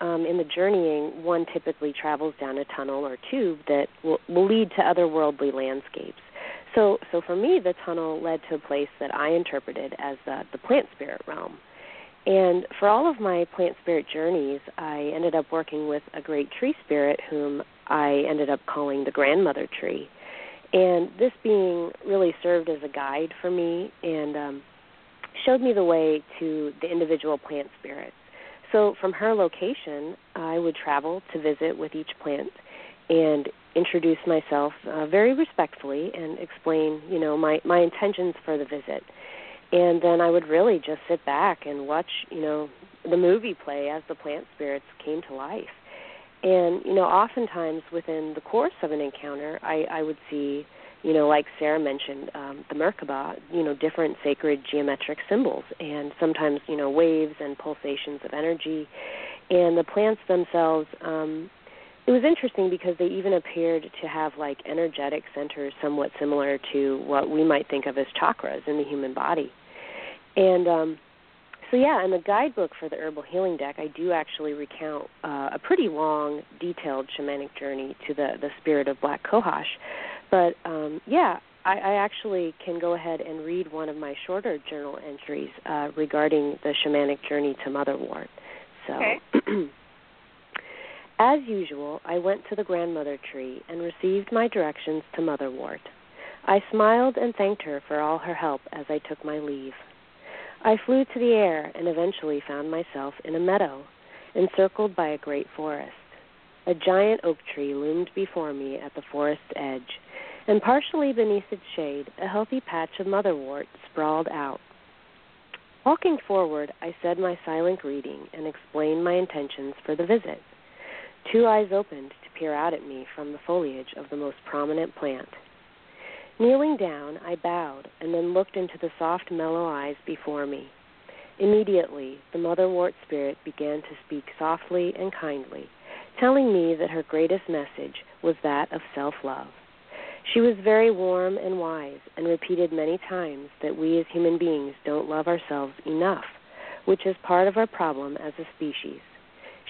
um, in the journeying, one typically travels down a tunnel or tube that will, will lead to otherworldly landscapes. So, so for me, the tunnel led to a place that I interpreted as the, the plant spirit realm. And for all of my plant spirit journeys, I ended up working with a great tree spirit whom I ended up calling the grandmother tree. And this being really served as a guide for me and um, showed me the way to the individual plant spirits. So from her location, I would travel to visit with each plant and introduce myself uh, very respectfully and explain, you know, my my intentions for the visit. And then I would really just sit back and watch, you know, the movie play as the plant spirits came to life. And you know, oftentimes within the course of an encounter, I, I would see you know, like Sarah mentioned, um, the Merkaba, you know, different sacred geometric symbols, and sometimes, you know, waves and pulsations of energy. And the plants themselves, um, it was interesting because they even appeared to have like energetic centers somewhat similar to what we might think of as chakras in the human body. And um, so, yeah, in the guidebook for the herbal healing deck, I do actually recount uh, a pretty long, detailed shamanic journey to the the spirit of Black Cohosh but um, yeah, I, I actually can go ahead and read one of my shorter journal entries uh, regarding the shamanic journey to Motherwort. So, okay. [CLEARS THROAT] as usual, I went to the grandmother tree and received my directions to Motherwort. I smiled and thanked her for all her help as I took my leave. I flew to the air and eventually found myself in a meadow, encircled by a great forest. A giant oak tree loomed before me at the forest's edge, and partially beneath its shade, a healthy patch of motherwort sprawled out. Walking forward, I said my silent greeting and explained my intentions for the visit. Two eyes opened to peer out at me from the foliage of the most prominent plant. Kneeling down, I bowed and then looked into the soft, mellow eyes before me. Immediately, the motherwort spirit began to speak softly and kindly, telling me that her greatest message was that of self love. She was very warm and wise and repeated many times that we as human beings don't love ourselves enough, which is part of our problem as a species.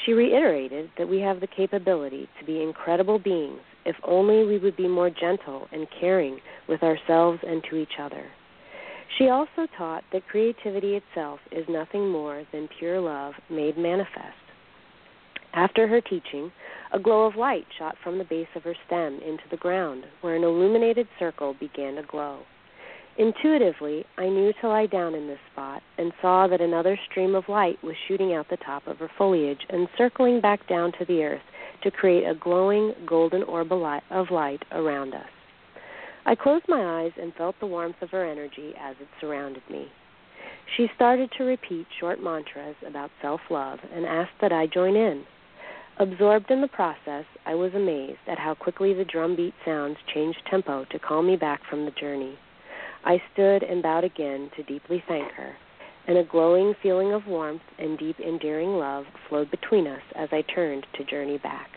She reiterated that we have the capability to be incredible beings if only we would be more gentle and caring with ourselves and to each other. She also taught that creativity itself is nothing more than pure love made manifest. After her teaching, a glow of light shot from the base of her stem into the ground, where an illuminated circle began to glow. Intuitively, I knew to lie down in this spot and saw that another stream of light was shooting out the top of her foliage and circling back down to the earth to create a glowing golden orb of light around us. I closed my eyes and felt the warmth of her energy as it surrounded me. She started to repeat short mantras about self love and asked that I join in. Absorbed in the process, I was amazed at how quickly the drumbeat sounds changed tempo to call me back from the journey. I stood and bowed again to deeply thank her, and a glowing feeling of warmth and deep, endearing love flowed between us as I turned to journey back.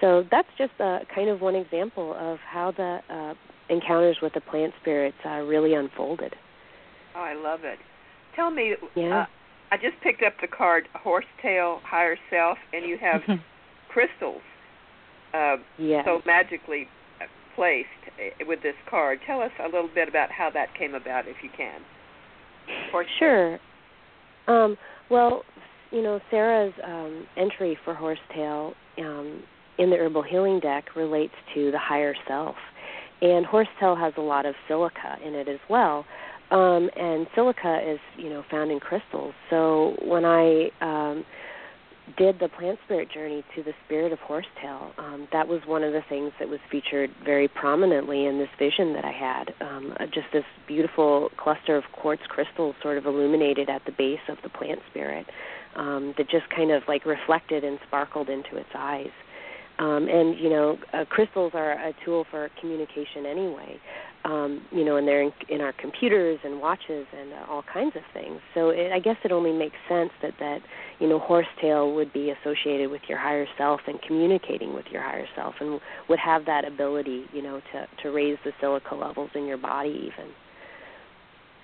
So that's just a kind of one example of how the uh, encounters with the plant spirits uh, really unfolded. Oh, I love it. Tell me, yeah. uh, I just picked up the card Horsetail Higher Self, and you have [LAUGHS] crystals uh, yes. so magically placed uh, with this card. Tell us a little bit about how that came about, if you can. Horsetail. Sure. Um, well, you know, Sarah's um, entry for Horsetail um, in the Herbal Healing deck relates to the higher self. And horsetail has a lot of silica in it as well. Um, and silica is, you know, found in crystals. So when I um, did the plant spirit journey to the spirit of horsetail. Um, that was one of the things that was featured very prominently in this vision that I had. Um, uh, just this beautiful cluster of quartz crystals sort of illuminated at the base of the plant spirit um, that just kind of like reflected and sparkled into its eyes. Um, and you know, uh, crystals are a tool for communication anyway. Um, you know, and they're in, in our computers and watches and uh, all kinds of things. So it, I guess it only makes sense that that you know horsetail would be associated with your higher self and communicating with your higher self, and would have that ability, you know, to to raise the silica levels in your body even.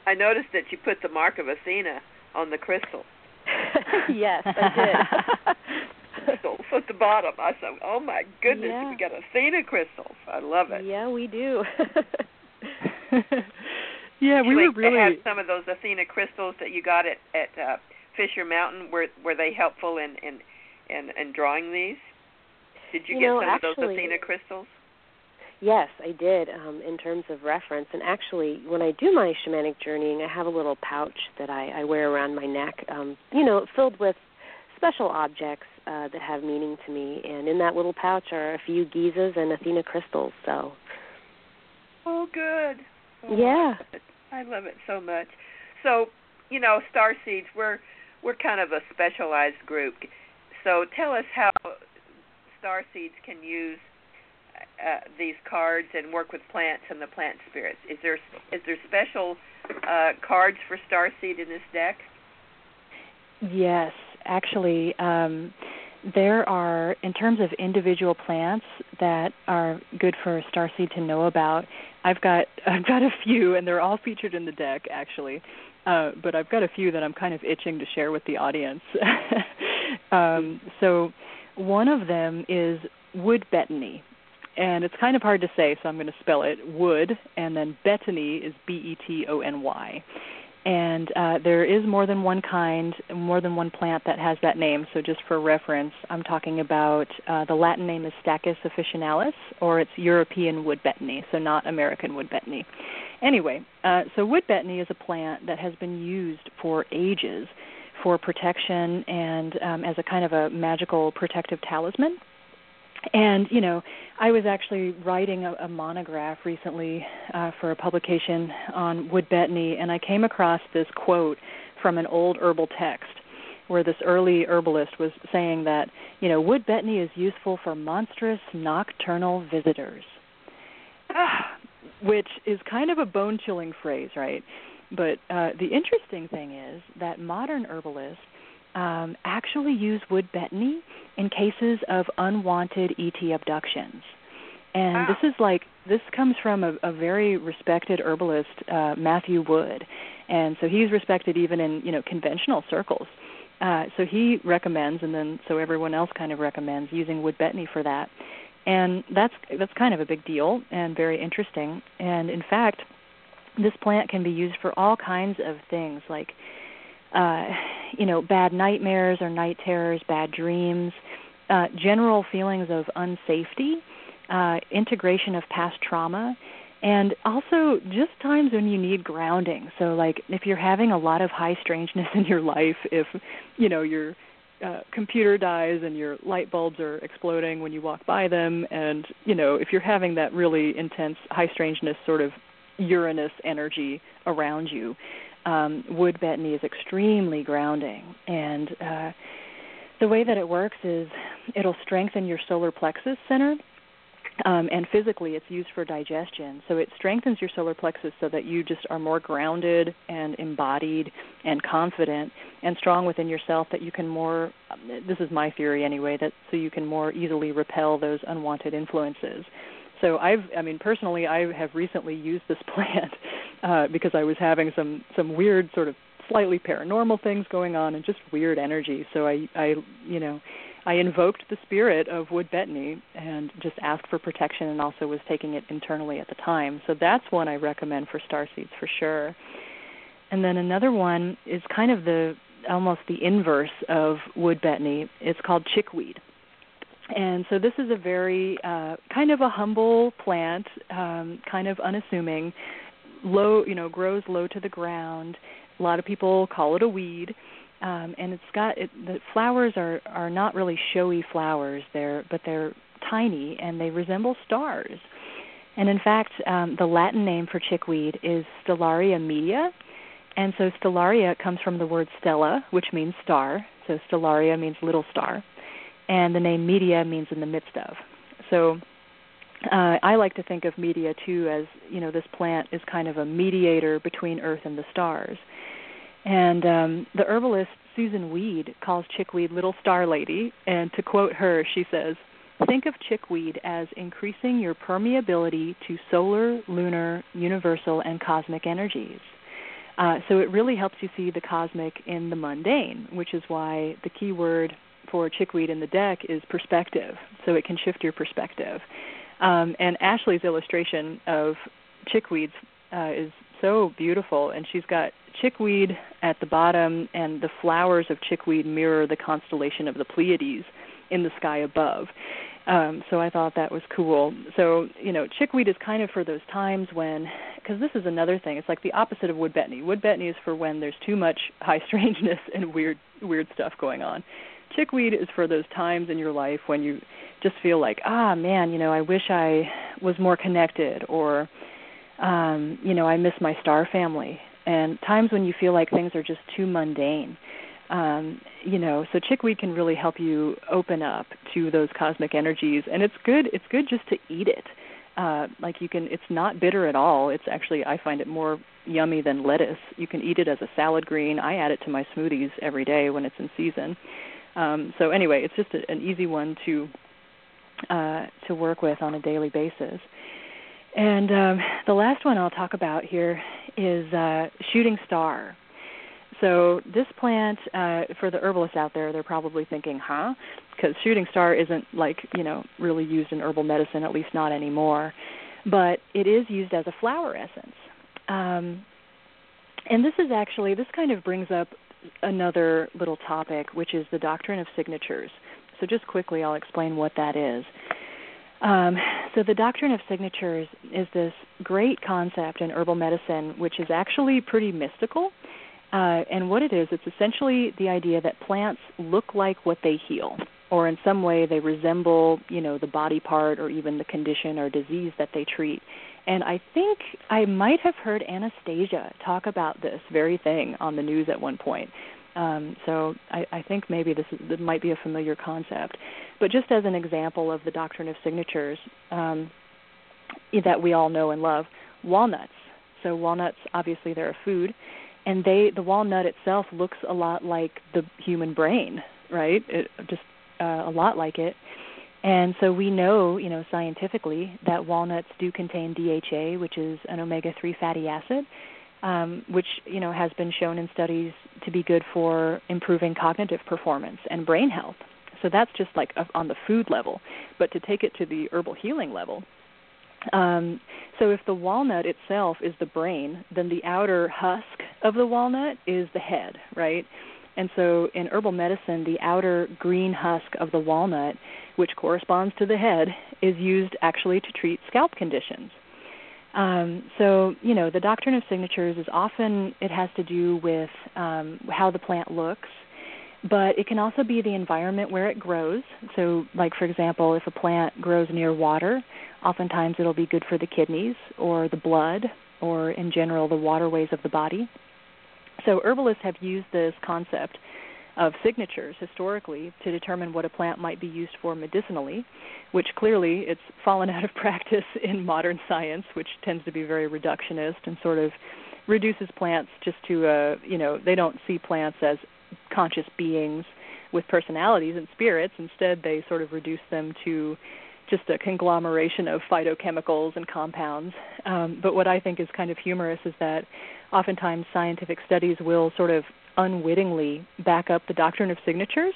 I noticed that you put the mark of Athena on the crystal. [LAUGHS] yes, I did. [LAUGHS] crystals at the bottom. I said, "Oh my goodness, yeah. we got Athena crystals. I love it." Yeah, we do. [LAUGHS] [LAUGHS] yeah, we Actually, were really. Have some of those Athena crystals that you got at at uh, Fisher Mountain. Were were they helpful in in in, in drawing these? Did you, You get know, some of those Athena crystals? Yes, I did. Um, in terms of reference, and actually, when I do my shamanic journeying, I have a little pouch that I, I wear around my neck. Um, you know, filled with special objects uh, that have meaning to me. And in that little pouch are a few Gizas and Athena crystals. So, Oh, good. Oh, yeah. I love it so much. So, you know, star seeds. We're we're kind of a specialized group. So, tell us how star seeds can use uh, these cards and work with plants and the plant spirits. Is there is there special uh, cards for star seed in this deck? Yes, actually, um, there are, in terms of individual plants that are good for starseed to know about. I've got [LAUGHS] I've got a few, and they're all featured in the deck actually. Uh, but I've got a few that I'm kind of itching to share with the audience. [LAUGHS] um, so, one of them is wood betony, and it's kind of hard to say, so I'm going to spell it wood, and then betony is B E T O N Y and uh, there is more than one kind, more than one plant that has that name. So just for reference, I'm talking about uh, the Latin name is Stachys officinalis, or it's European wood betony, so not American wood betony. Anyway, uh, so wood betony is a plant that has been used for ages for protection and um, as a kind of a magical protective talisman. And you know, I was actually writing a, a monograph recently uh, for a publication on wood betony, and I came across this quote from an old herbal text where this early herbalist was saying that you know wood betony is useful for monstrous nocturnal visitors, which is kind of a bone-chilling phrase, right? But uh, the interesting thing is that modern herbalists um, actually use wood betony in cases of unwanted ET abductions. And Wow. this is like this comes from a, a very respected herbalist, uh, Matthew Wood, and so he's respected even in you know conventional circles. Uh, so he recommends, and then so everyone else kind of recommends using wood betony for that, and that's that's kind of a big deal and very interesting. And in fact, this plant can be used for all kinds of things like uh, you know, bad nightmares or night terrors, bad dreams, uh, general feelings of unsafety, uh, integration of past trauma, and also just times when you need grounding. So, like if you're having a lot of high strangeness [LAUGHS] in your life, if you know your uh, computer dies and your light bulbs are exploding when you walk by them, and you know if you're having that really intense high strangeness sort of Uranus energy around you, um, wood betony is extremely grounding. And uh, the way that it works is it'll strengthen your solar plexus center. Um, and physically, it's used for digestion. So it strengthens your solar plexus so that you just are more grounded and embodied and confident and strong within yourself. That you can more. This is my theory anyway. That so you can more easily repel those unwanted influences so I've I mean personally I have recently used this [LAUGHS] plant uh because I was having some some weird sort of slightly paranormal things going on and just weird energy. So I I you know I invoked the spirit of wood betony and just asked for protection and also was taking it internally at the time. So that's one I recommend for star seeds for sure. And then another one is kind of the almost the inverse of wood betony. It's called chickweed and so this is a very uh, kind of a humble plant, um, kind of unassuming, low, you know, grows low to the ground. A lot of people call it a weed, um, and it's got it, the flowers are are not really showy flowers. They're but they're tiny and they resemble stars. And in fact, um, the Latin name for chickweed is Stellaria media, and so stellaria comes from the word stella, which means star. So stellaria means little star, and the name media means in the midst of. So uh, I like to think of media too as you know this plant is kind of a mediator between Earth and the stars. And um, the herbalist Susun Weed calls chickweed "little star lady," and to quote her, she says, "Think of chickweed as increasing your permeability to solar, lunar, universal, and cosmic energies." Uh, so it really helps you see the cosmic in the mundane, which is why the key word for chickweed in the deck is perspective. So it can shift your perspective. Um, and Ashley's illustration of chickweeds uh, is so beautiful, and she's got chickweed at the bottom, and the flowers of chickweed mirror the constellation of the Pleiades in the sky above. Um, so I thought that was cool. So you know, chickweed is kind of for those times when, because this is another thing. It's like the opposite of wood betony. Wood betony is for when there's too much high strangeness [LAUGHS] and weird weird stuff going on. Chickweed is for those times in your life when you just feel like, ah, man, you know, I wish I was more connected, or, um, you know, I miss my star family, and times when you feel like things are just too mundane. Um, you know, so chickweed can really help you open up to those cosmic energies, and it's good. It's good just to eat it. Uh, like you can, it's not bitter at all. It's actually, I find it more yummy than lettuce. You can eat it as a salad green. I add it to my smoothies every day when it's in season. Um, so anyway, it's just a, an easy one to uh, to work with on a daily basis. And um, the last one I'll talk about here is uh, shooting star. So this plant, uh, for the herbalists out there, they're probably thinking, "Huh?" Because shooting star isn't like you know really used in herbal medicine, at least not anymore. But it is used as a flower essence. Um, and this is actually this kind of brings up another little topic, which is the doctrine of signatures. So, just quickly, I'll explain what that is. Um, so, the doctrine of signatures is this great concept in herbal medicine, which is actually pretty mystical. Uh, and what it is, it's essentially the idea that plants look like what they heal, or in some way they resemble, you know, the body part or even the condition or disease that they treat. And I think I might have heard Anastasia talk about this very thing on the news at one point. Um, so I, I think maybe this, is, this might be a familiar concept. But just as an example of the doctrine of signatures um, that we all know and love, walnuts. So walnuts, obviously, they're a food, and they the walnut itself looks a lot like the human brain, right? It, just uh, a lot like it. And so we know, you know, scientifically that walnuts do contain DHA, which is an omega-3 fatty acid, um, which you know has been shown in studies to be good for improving cognitive performance and brain health. So that's just like on the food level, but to take it to the herbal healing level. Um, so if the walnut itself is the brain, then the outer husk of the walnut is the head, right? And so in herbal medicine, the outer green husk of the walnut, which corresponds to the head, is used actually to treat scalp conditions. Um, so, you know, the doctrine of signatures is often, it has to do with um, how the plant looks, but it can also be the environment where it grows. So, like, for example, if a plant grows near water, oftentimes it'll be good for the kidneys or the blood or, in general, the waterways of the body. So, herbalists have used this concept of signatures historically to determine what a plant might be used for medicinally, which clearly it's fallen [LAUGHS] out of practice in modern science, which tends to be very reductionist and sort of reduces plants just to uh you know they don't see plants as conscious beings with personalities and spirits. Instead they sort of reduce them to just a conglomeration of phytochemicals and compounds. Um, but what i think is kind of humorous is that oftentimes scientific studies will sort of unwittingly back up the doctrine of signatures.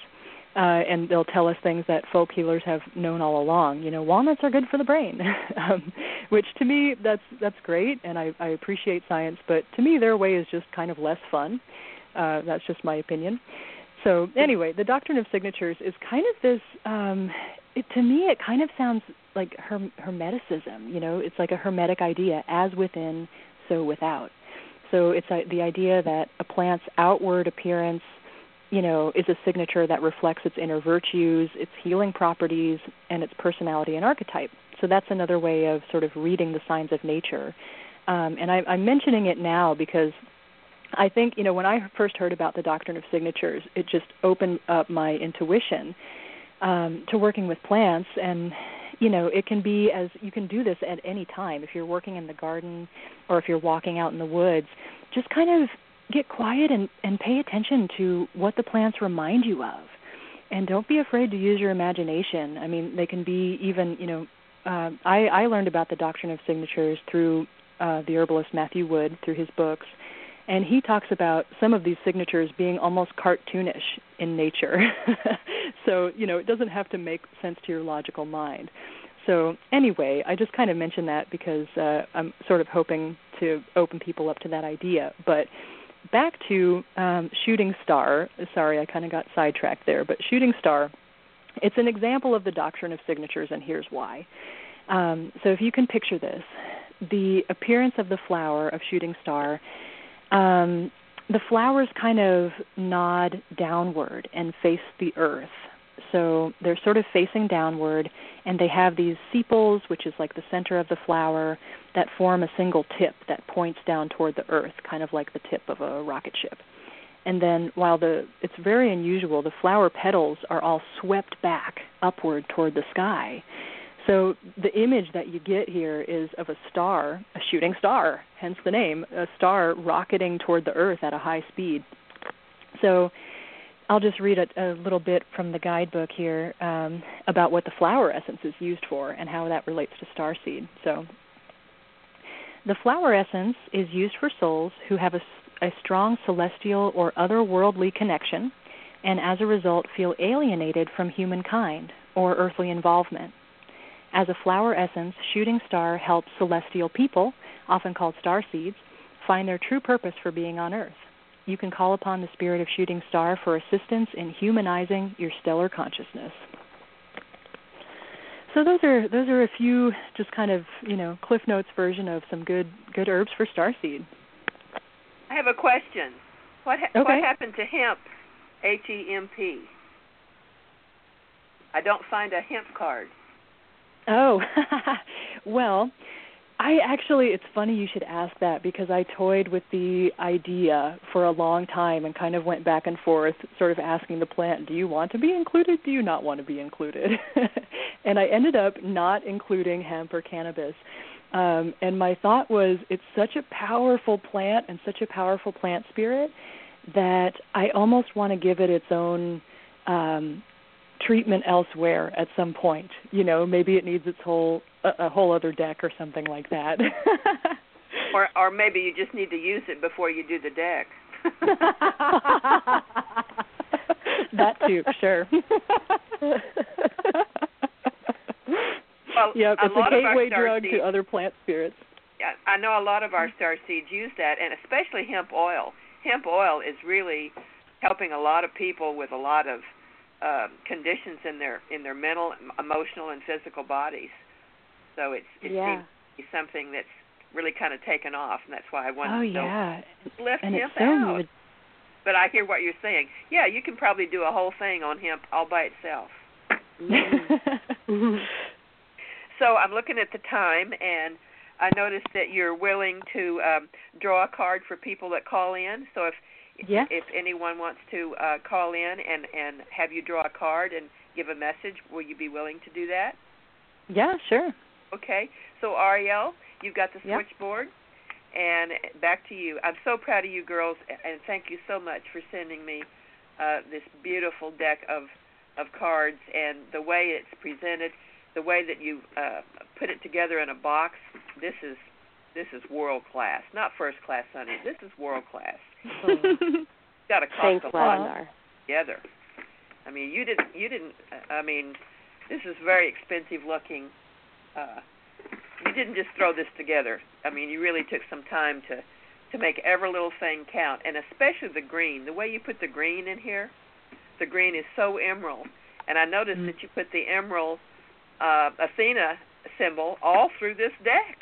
Uh, and they'll tell us things that folk healers have known all along. You know, walnuts are good for the brain, [LAUGHS] um, which to me that's that's great, and I, I appreciate science. But to me, their way is just kind of less fun. Uh, that's just my opinion. So anyway, the doctrine of signatures is kind of this. Um, it, to me, it kind of sounds like herm- hermeticism. You know, it's like a hermetic idea, as within, so without. So it's the idea that a plant's outward appearance you know, is a signature that reflects its inner virtues, its healing properties, and its personality and archetype. So that's another way of sort of reading the signs of nature. Um, and I, I'm mentioning it now because I think, you know, when I first heard about the doctrine of signatures, it just opened up my intuition um, to working with plants. And, you know, it can be as you can do this at any time. If you're working in the garden or if you're walking out in the woods, just kind of get quiet and, and pay attention to what the plants remind you of. And don't be afraid to use your imagination. I mean, they can be even, you know, uh, I, I learned about the doctrine of signatures through uh, the herbalist Matthew Wood through his books, and he talks about some of these signatures being almost cartoonish in nature. [LAUGHS] so you know, it doesn't have to make sense to your logical mind. So anyway, I just kind of mentioned that because uh, I'm sort of hoping to open people up to that idea. But back to um, Shooting Star. Sorry, I kind of got sidetracked there. But Shooting Star, it's an example of the doctrine of signatures, and here's why. Um, so if you can picture this, the appearance of the flower of Shooting Star, um, the flowers kind of nod downward and face the earth. So they're sort of facing downward, and they have these sepals, which is like the center of the flower, that form a single tip that points down toward the earth, kind of like the tip of a rocket ship. And then, while the it's very unusual, the flower petals are all swept back upward toward the sky. So the image that you get here is of a star, a shooting star, hence the name, a star rocketing toward the earth at a high speed. So I'll just read a, a little bit from the guidebook here um, about what the flower essence is used for and how that relates to star seed. So the flower essence is used for souls who have a, a strong celestial or otherworldly connection and as a result feel alienated from humankind or earthly involvement. As a flower essence, Shooting Star helps celestial people, often called star seeds, find their true purpose for being on Earth. You can call upon the spirit of Shooting Star for assistance in humanizing your stellar consciousness. So those are those are a few just kind of you know Cliff Notes version of some good good herbs for starseed. I have a question. What ha- okay. what happened to hemp? H E M P. I don't find a hemp card. Oh, [LAUGHS] well, I actually, it's funny you should ask that because I toyed with the idea for a long time and kind of went back and forth, sort of asking the plant, do you want to be included? Do you not want to be included? [LAUGHS] and I ended up not including hemp or cannabis. Um, and my thought was, it's such a powerful plant and such a powerful plant spirit that I almost want to give it its own um, treatment elsewhere at some point. You know, maybe it needs its whole a, a whole other deck or something like that. [LAUGHS] or or maybe you just need to use it before you do the deck. [LAUGHS] that too, sure. [LAUGHS] well, yep, it's a, gateway drug seeds, to other plant spirits. I know a lot of our star seeds use that, and especially hemp oil. Hemp oil is really helping a lot of people with a lot of uh, conditions in their in their mental, emotional, and physical bodies. So it's it yeah. seems to be something that's really kind of taken off, and that's why I wanted oh, to yeah. lift and so out. Med- but I hear what you're saying. Yeah, you can probably do a whole thing on hemp all by itself. [LAUGHS] [LAUGHS] so I'm looking at the time, and I noticed that you're willing to um, draw a card for people that call in. So if yes. if anyone wants to uh, call in and and have you draw a card and give a message, will you be willing to do that? Yeah, sure. Okay. So Ariel, you've got the yep. switchboard. And back to you. I'm so proud of you girls, and thank you so much for sending me uh, this beautiful deck of of cards and the way it's presented, the way that you uh, put it together in a box. This is this is world class, not first class, honey. This is world class. Got to cost Thanks, a lot Lavandar. together. I mean, you didn't you didn't. I mean, this is very expensive looking. Uh, you didn't just throw this together. I mean, you really took some time to to make every little thing count, and especially the green. The way you put the green in here, the green is so emerald. And I noticed Mm. that you put the emerald uh, Athena symbol all through this deck.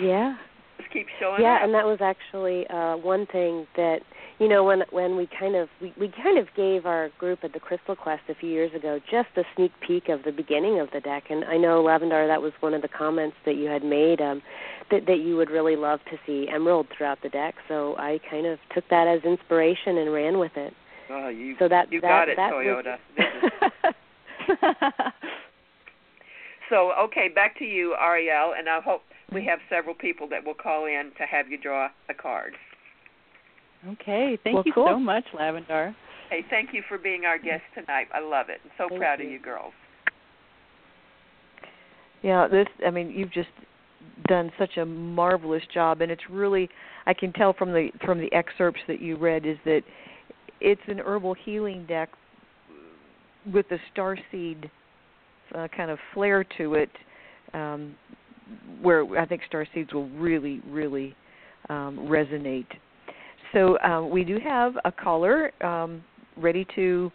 Yeah. Just keep showing yeah, up. and that was actually uh, one thing that you know when when we kind of we, we kind of gave our group at the Crystal Quest a few years ago just a sneak peek of the beginning of the deck, and I know Lavandar that was one of the comments that you had made um, that that you would really love to see emerald throughout the deck. So I kind of took that as inspiration and ran with it. Oh, you So that you that, got it, that Toyota. [LAUGHS] Was, [LAUGHS] So, okay, back to you, Ariel, and I hope we have several people that will call in to have you draw a card. Okay, thank Well, you cool. so much, Lavandar. Hey, thank you for being our guest tonight. I love it. I'm so Thank proud you. of you girls. Yeah, this I mean, you've just done such a marvelous job and it's really I can tell from the from the excerpts that you read is that it's an herbal healing deck with the star seed uh, kind of flair to it um where I think star seeds will really really um resonate. So um, we do have a caller um, ready to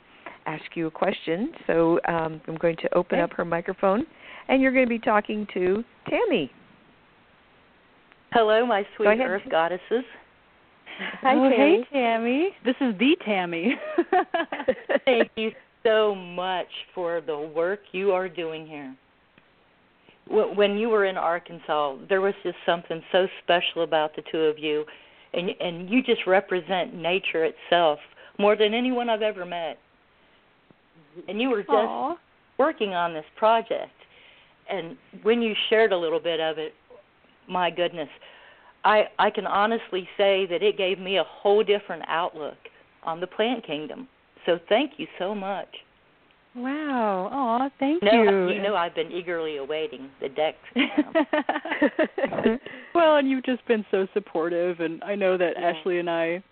ask you a question. So um, I'm going to open Okay. up her microphone, and you're going to be talking to Tammy. Hello, my sweet ahead. earth goddesses. Hi, oh, Tammy. hey, Tammy. This is the Tammy. [LAUGHS] Thank you so much for the work you are doing here. Wh- When you were in Arkansas, there was just something so special about the two of you, and and you just represent nature itself more than anyone I've ever met. And you were just Aw. working on this project, and when you shared a little bit of it, my goodness, I I can honestly say that it gave me a whole different outlook on the plant kingdom. So thank you so much. Wow. Oh, thank No, you. you know I've been eagerly awaiting the deck. [LAUGHS] [LAUGHS] well, and you've just been so supportive, and I know that Yeah. Ashley and I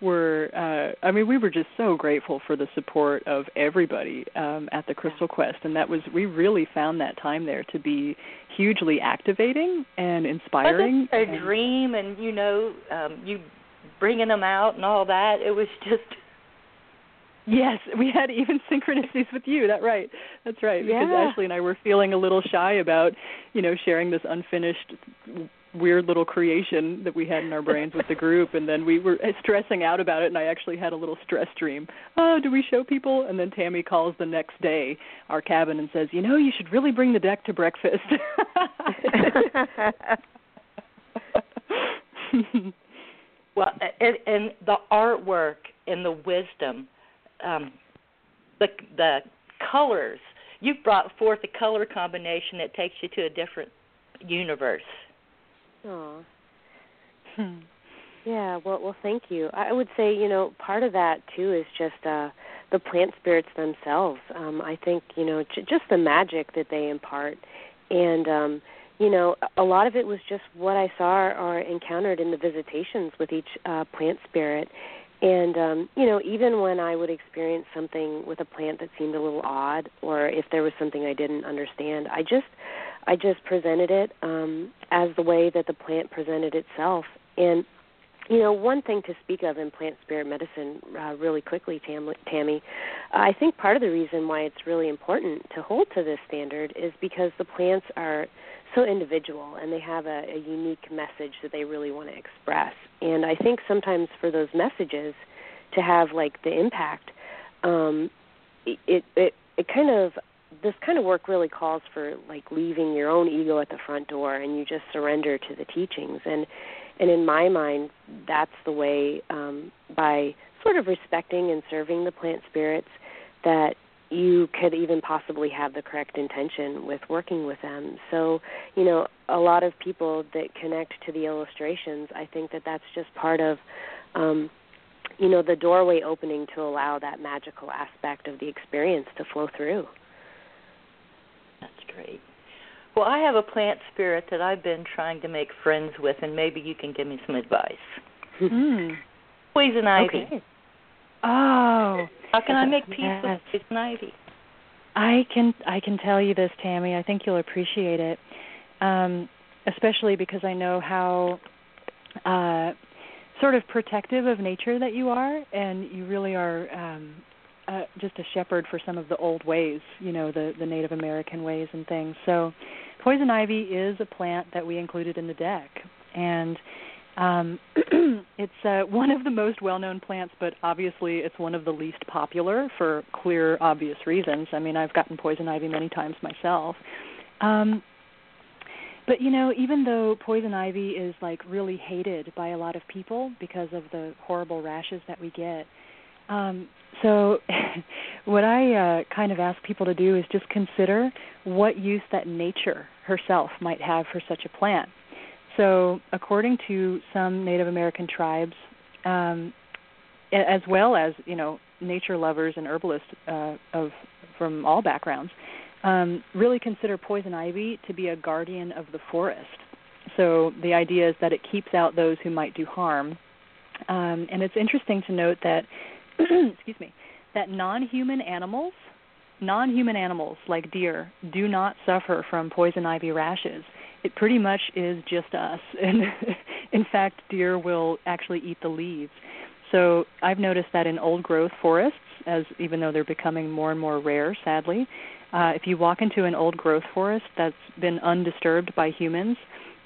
were. uh I mean, we were just so grateful for the support of everybody um at the Crystal Quest, and that was we really found that time there to be hugely activating and inspiring. Wasn't a and- dream, and you know, um, you bringing them out and all that. It was just Yes, we had even [LAUGHS] synchronicities with you. That right. That's right. Because Yeah. Ashley and I were feeling a little shy about, you know, sharing this unfinished weird little creation that we had in our brains with the [LAUGHS] group and then we were uh, stressing out about it and I actually had a little stress dream. Oh, do we show people? And then Tammy calls the next day our cabin and says, "You know, you should really bring the deck to breakfast." [LAUGHS] well, and, and the artwork and the wisdom, um, the the colors. You've brought forth a color combination that takes you to a different universe. Aw. Hmm. Yeah, well, well, thank you. I would say, you know, part of that too is just uh the plant spirits themselves. Um I think, you know, j- just the magic that they impart and um you know, a a lot of it was just what I saw or encountered in the visitations with each uh plant spirit. And um, you know, even when I would experience something with a plant that seemed a little odd or if there was something I didn't understand, I just I just presented it um as the way that the plant presented itself. And you know, one thing to speak of in plant spirit medicine, uh, really quickly, Tam- Tammy, I think part of the reason why it's really important to hold to this standard is because the plants are so individual and they have a, a unique message that they really want to express. And I think sometimes for those messages to have like the impact, um, it it it kind of this kind of work really calls for like leaving your own ego at the front door and you just surrender to the teachings and and in my mind that's the way um by sort of respecting and serving the plant spirits that you could even possibly have the correct intention with working with them so you know a lot of people that connect to the illustrations i think that that's just part of um you know the doorway opening to allow that magical aspect of the experience to flow through That's great. Well, I have a plant spirit that I've been trying to make friends with, and maybe you can give me some advice. Hmm. Poison ivy. Okay. Oh, How can I make peace Yes. with poison ivy? I can I can tell you this, Tammy. I think you'll appreciate it, um, especially because I know how uh, sort of protective of nature that you are, and you really are um, uh, just a shepherd for some of the old ways, you know, the the Native American ways and things. So, poison ivy is a plant that we included in the deck, and um, [CLEARS THROAT] it's uh, one of the most well-known plants, but obviously it's one of the least popular for clear, obvious reasons. I mean, I've gotten poison ivy many times myself. Um, but you know, even though poison ivy is like really hated by a lot of people because of the horrible rashes that we get, um, so [LAUGHS] what I uh, kind of ask people to do is just consider what use that nature herself might have for such a plant. So, according to some Native American tribes, um, as well as you know nature lovers and herbalists uh, of from all backgrounds, um, really consider poison ivy to be a guardian of the forest. So the idea is that it keeps out those who might do harm. Um, and it's interesting to note that, [CLEARS THROAT] excuse me, that non-human animals, non-human animals like deer, do not suffer from poison ivy rashes. It pretty much is just us. [LAUGHS] And in fact, deer will actually eat the leaves. So I've noticed that in old growth forests, as even though they're becoming more and more rare, sadly, uh, if you walk into an old growth forest that's been undisturbed by humans,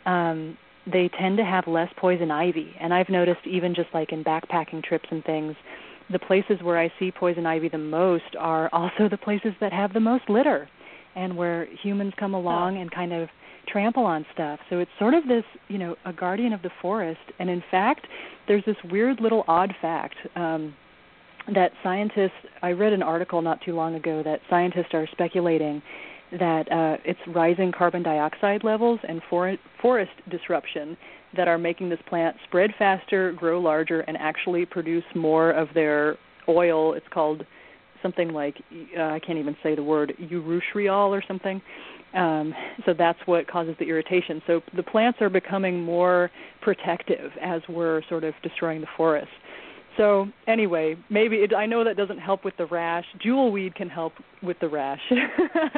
um, they tend to have less poison ivy. And I've noticed even just like in backpacking trips and things, the places where I see poison ivy the most are [LAUGHS] also the places that have the most litter and where humans come along oh. and kind of trample on stuff. So it's sort of this, you know, a guardian of the forest. And in fact, there's this weird little odd fact. Um, that scientists I read an article not too long ago that scientists are speculating that uh, it's rising carbon dioxide levels and for- forest disruption that are making this plant spread faster, grow larger, and actually produce more of their oil. It's called something like uh, I can't even say the word urushiol or something. Um, so that's what causes the irritation. So the plants are becoming more protective as we're sort of destroying the forest. So anyway, maybe it, I know that doesn't help with the rash. Jewelweed can help with the rash, [LAUGHS]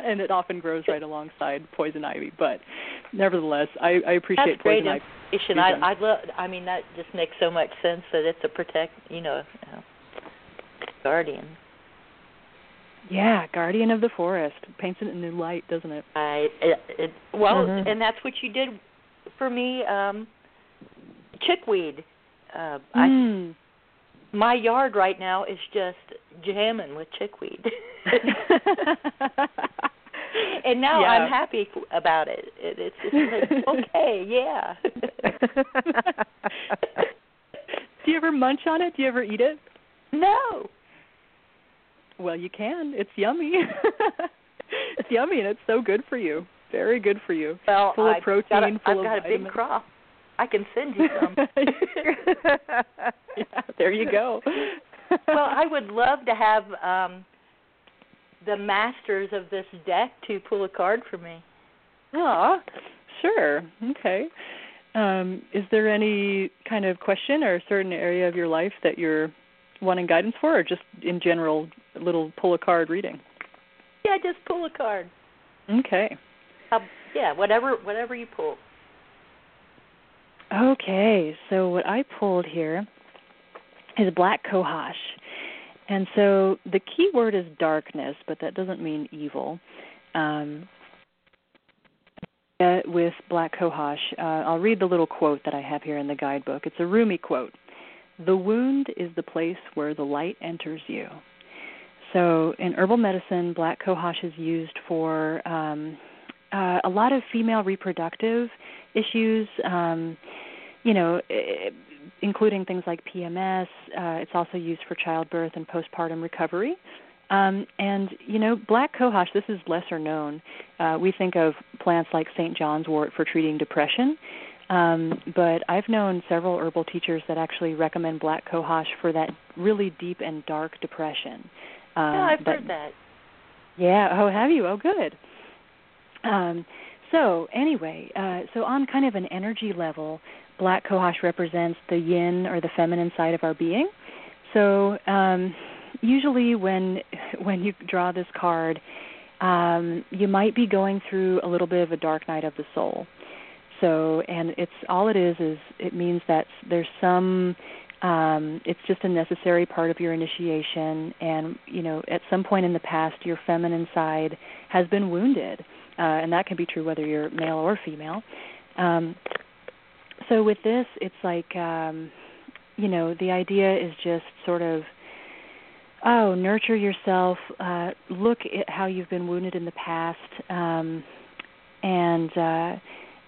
and it often grows right alongside poison ivy. But nevertheless, I, I appreciate That's great poison information. ivy. I I love. I mean, that just makes so much sense that it's a protect. You know, uh, guardian. Yeah, guardian of the forest paints it in a new light, doesn't it? I it, it well, mm-hmm. and that's what you did for me. Um chickweed. Uh, mm. I my yard right now is just jamming with chickweed. [LAUGHS] and now yeah. I'm happy about it. it it's, it's like, [LAUGHS] okay, yeah. [LAUGHS] Do you ever munch on it? Do you ever eat it? No. Well, you can. It's yummy. it's yummy and it's so good for you. Very good for you. Well, full of I've protein, got a, full I've of got a big crop. I can send you some. [LAUGHS] yeah, there you go. well, I would love to have um the masters of this deck to pull a card for me. Ah, sure. Okay. Um, is there any kind of question or a certain area of your life that you're wanting guidance for, or just in general, a little pull a card reading? Yeah, just pull a card. Okay. Uh, yeah, whatever whatever you pull. Okay, so what I pulled here is black cohosh. And so the key word is darkness, but that doesn't mean evil. Um, uh, with black cohosh, uh, I'll read the little quote that I have here in the guidebook. It's a Rumi quote The wound is the place where the light enters you. So in herbal medicine, black cohosh is used for um, uh, a lot of female reproductive issues. Um, you know, including things like PMS. Uh, it's also used for childbirth and postpartum recovery. Um, and you know, black cohosh. This is lesser known. Uh, we think of plants like St. John's wort for treating depression, um, but I've known several herbal teachers that actually recommend black cohosh for that really deep and dark depression. Um, yeah, I've but, heard that. Yeah. Oh, have you? Oh, good. Um, so anyway, uh, so on kind of an energy level, black cohosh represents the yin or the feminine side of our being. So um, usually when [LAUGHS] when you draw this card, um, you might be going through a little bit of a dark night of the soul. So and it's all it is is it means that there's some um, it's just a necessary part of your initiation and you know at some point in the past your feminine side has been wounded uh, and that can be true whether you're male or female um, so with this, it's like, um, you know, the idea is just sort of, oh, nurture yourself. Uh, look at how you've been wounded in the past, um, and uh,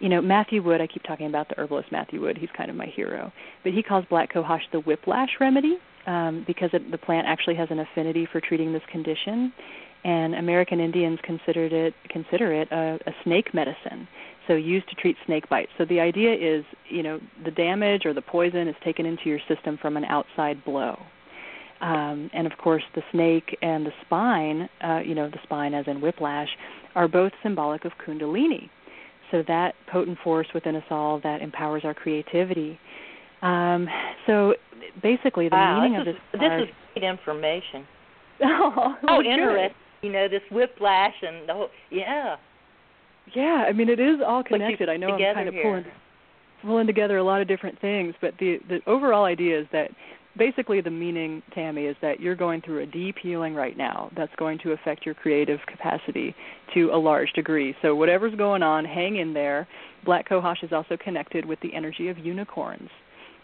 you know, Matthew Wood. I keep talking about the herbalist Matthew Wood. He's kind of my hero, but he calls black cohosh the whiplash remedy um, because it, the plant actually has an affinity for treating this condition. And American Indians considered it consider it a, a snake medicine so used to treat snake bites. So the idea is, you know, the damage or the poison is taken into your system from an outside blow. Um, and of course, the snake and the spine, uh, you know, the spine as in whiplash, are both symbolic of Kundalini. So that potent force within us all that empowers our creativity. Um, so basically, the wow, meaning this of is, this. This is great information. [LAUGHS] oh, oh interesting. You know, this whiplash and the whole. Yeah. Yeah, I mean it is all connected. I know I'm kind of here. pulling pulling together a lot of different things, but the the overall idea is that basically the meaning, Tammy, is that you're going through a deep healing right now that's going to affect your creative capacity to a large degree. So whatever's going on, hang in there. Black cohosh is also connected with the energy of unicorns.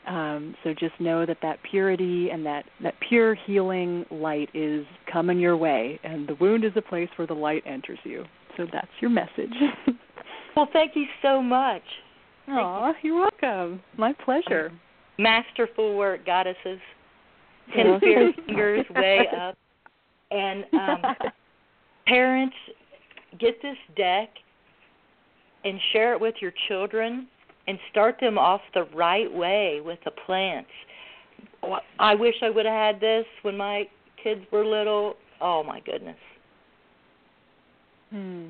Um, so just know that that purity and that, that pure healing light is coming your way, and the wound is a place where the light enters you. So that's your message. [LAUGHS] well, thank you so much. Aw, you. are welcome. My pleasure. Masterful work, goddesses. [LAUGHS] Ten fingers way up. And um, [LAUGHS] parents, get this deck and share it with your children and start them off the right way with the plants. I wish I would have had this when my kids were little. Oh my goodness. Hmm.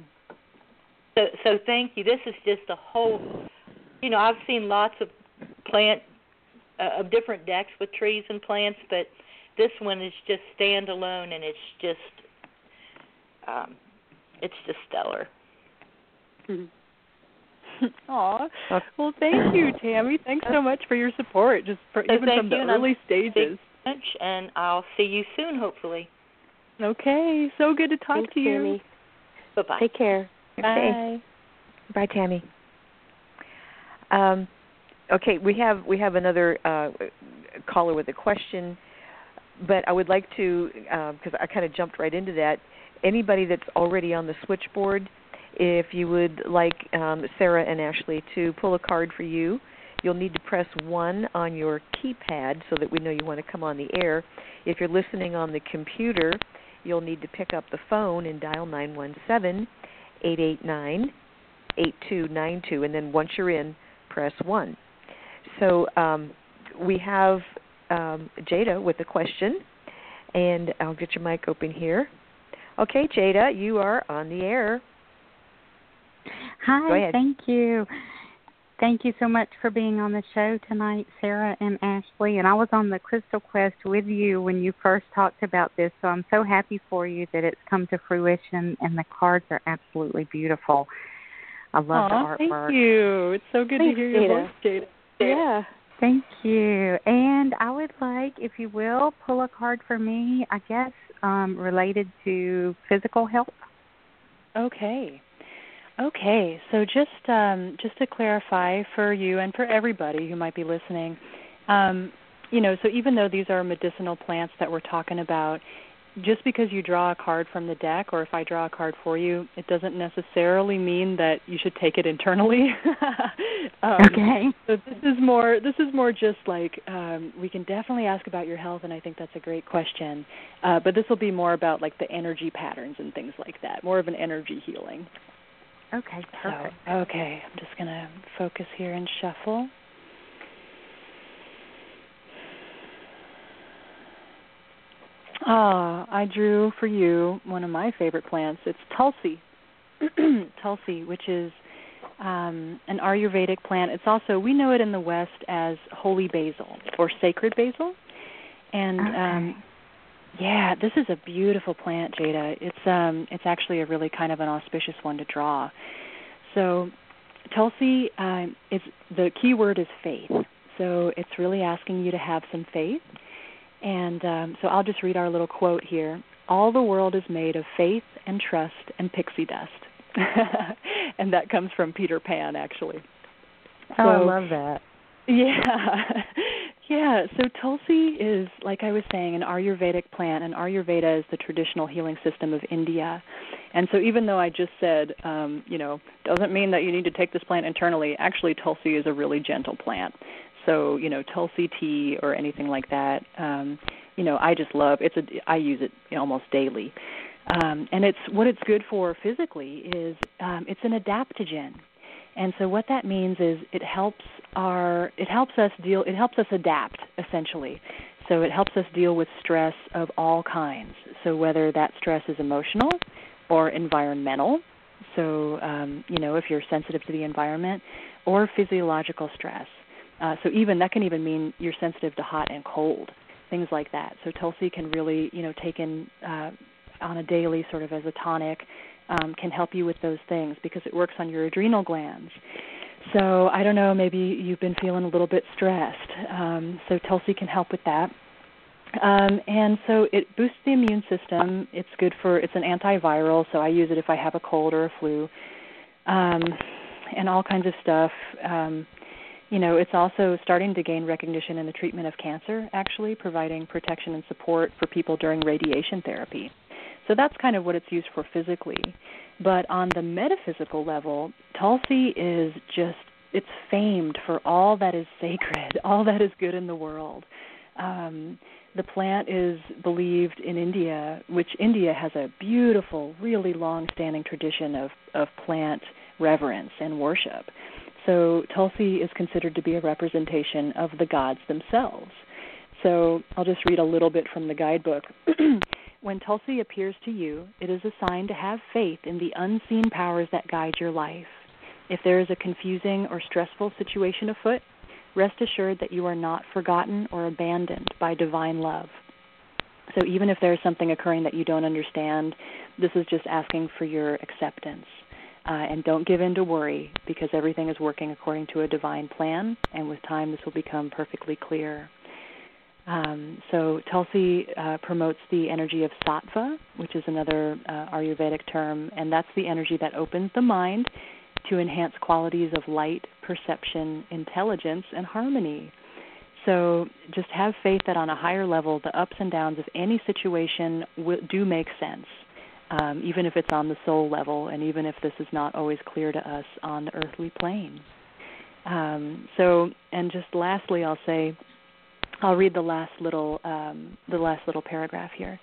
So so thank you. This is just a whole you know, I've seen lots of plant uh, of different decks with trees and plants, but this one is just standalone and it's just um it's just stellar. Mm-hmm. [LAUGHS] Aw. Well, thank you, [CLEARS THROAT] Tammy. Thanks so much for your support, just for, so even from the early stages. Much, and I'll see you soon, hopefully. Okay. So good to talk Thanks, to you. Tammy. Bye bye. Take care. Bye. Bye, Tammy. Um, okay, we have we have another uh, caller with a question, but I would like to because uh, I kind of jumped right into that. Anybody that's already on the switchboard if you would like um, Sarah and Ashley to pull a card for you, you'll need to press 1 on your keypad so that we know you want to come on the air. If you're listening on the computer, you'll need to pick up the phone and dial 917 889 8292. And then once you're in, press 1. So um, we have um, Jada with a question, and I'll get your mic open here. Okay, Jada, you are on the air. Hi, thank you. Thank you so much for being on the show tonight, Sarah and Ashley. And I was on the Crystal Quest with you when you first talked about this, so I'm so happy for you that it's come to fruition and the cards are absolutely beautiful. I love Aww, the artwork. Thank you. It's so good Thanks, to hear your Jada. voice, Jada. Yeah. Thank you. And I would like, if you will, pull a card for me, I guess, um, related to physical health. Okay. Okay, so just um, just to clarify for you and for everybody who might be listening, um, you know, so even though these are medicinal plants that we're talking about, just because you draw a card from the deck, or if I draw a card for you, it doesn't necessarily mean that you should take it internally. [LAUGHS] um, okay. So this is more this is more just like um, we can definitely ask about your health, and I think that's a great question. Uh, but this will be more about like the energy patterns and things like that, more of an energy healing. Okay, perfect. So, okay, I'm just going to focus here and shuffle. Ah, I drew for you one of my favorite plants. It's Tulsi. [CLEARS THROAT] Tulsi, which is um, an Ayurvedic plant. It's also we know it in the West as holy basil or sacred basil. And okay. um, yeah, this is a beautiful plant, Jada. It's um it's actually a really kind of an auspicious one to draw. So Tulsi, um, is the key word is faith. So it's really asking you to have some faith. And um, so I'll just read our little quote here. All the world is made of faith and trust and pixie dust. [LAUGHS] and that comes from Peter Pan, actually. Oh, So- I love that. [LAUGHS] Yeah. Yeah, so Tulsi is like I was saying an Ayurvedic plant and Ayurveda is the traditional healing system of India. And so even though I just said um, you know, doesn't mean that you need to take this plant internally, actually Tulsi is a really gentle plant. So, you know, Tulsi tea or anything like that, um, you know, I just love it's a I use it almost daily. Um, and it's what it's good for physically is um, it's an adaptogen. And so what that means is it helps our it helps us deal it helps us adapt essentially. So it helps us deal with stress of all kinds. So whether that stress is emotional or environmental, so um, you know if you're sensitive to the environment, or physiological stress. Uh, so even that can even mean you're sensitive to hot and cold, things like that. So Tulsi can really you know take in uh, on a daily sort of as a tonic um, can help you with those things because it works on your adrenal glands. So I don't know, maybe you've been feeling a little bit stressed. Um, so Tulsi can help with that. Um, and so it boosts the immune system. It's good for it's an antiviral, so I use it if I have a cold or a flu, um, and all kinds of stuff. Um, you know, it's also starting to gain recognition in the treatment of cancer, actually providing protection and support for people during radiation therapy. So that's kind of what it's used for physically. But on the metaphysical level, Tulsi is just it's famed for all that is sacred, [LAUGHS] all that is good in the world. Um, the plant is believed in India, which India has a beautiful, really long-standing tradition of of plant reverence and worship. So Tulsi is considered to be a representation of the gods themselves. So I'll just read a little bit from the guidebook. [CLEARS THROAT] When Tulsi appears to you, it is a sign to have faith in the unseen powers that guide your life. If there is a confusing or stressful situation afoot, rest assured that you are not forgotten or abandoned by divine love. So even if there is something occurring that you don't understand, this is just asking for your acceptance. Uh, and don't give in to worry because everything is working according to a divine plan, and with time this will become perfectly clear. Um, so Tulsi uh, promotes the energy of sattva, which is another uh, Ayurvedic term, and that's the energy that opens the mind to enhance qualities of light, perception, intelligence, and harmony. So just have faith that on a higher level, the ups and downs of any situation do make sense, um, even if it's on the soul level, and even if this is not always clear to us on the earthly plane. Um, so, and just lastly, I'll say I'll read the last little um, the last little paragraph here.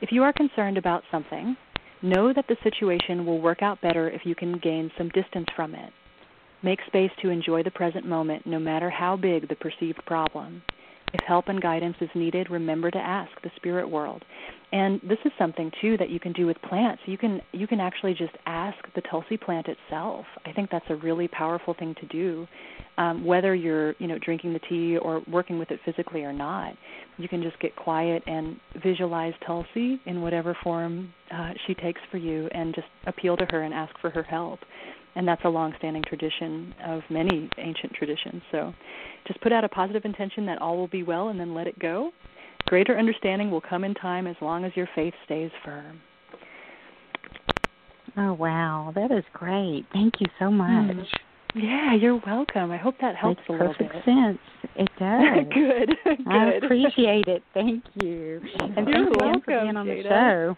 If you are concerned about something, know that the situation will work out better if you can gain some distance from it. Make space to enjoy the present moment, no matter how big the perceived problem. If help and guidance is needed, remember to ask the spirit world. And this is something too that you can do with plants. You can you can actually just ask the tulsi plant itself. I think that's a really powerful thing to do, um, whether you're you know drinking the tea or working with it physically or not. You can just get quiet and visualize tulsi in whatever form uh, she takes for you, and just appeal to her and ask for her help and that's a long-standing tradition of many ancient traditions. So, just put out a positive intention that all will be well, and then let it go. Greater understanding will come in time as long as your faith stays firm. Oh wow, that is great! Thank you so much. Mm. Yeah, you're welcome. I hope that helps Makes a little perfect bit. sense. It [LAUGHS] does. Good. [LAUGHS] Good. I appreciate it. Thank you. [LAUGHS] And you're thanks welcome, for being on Jada. the show.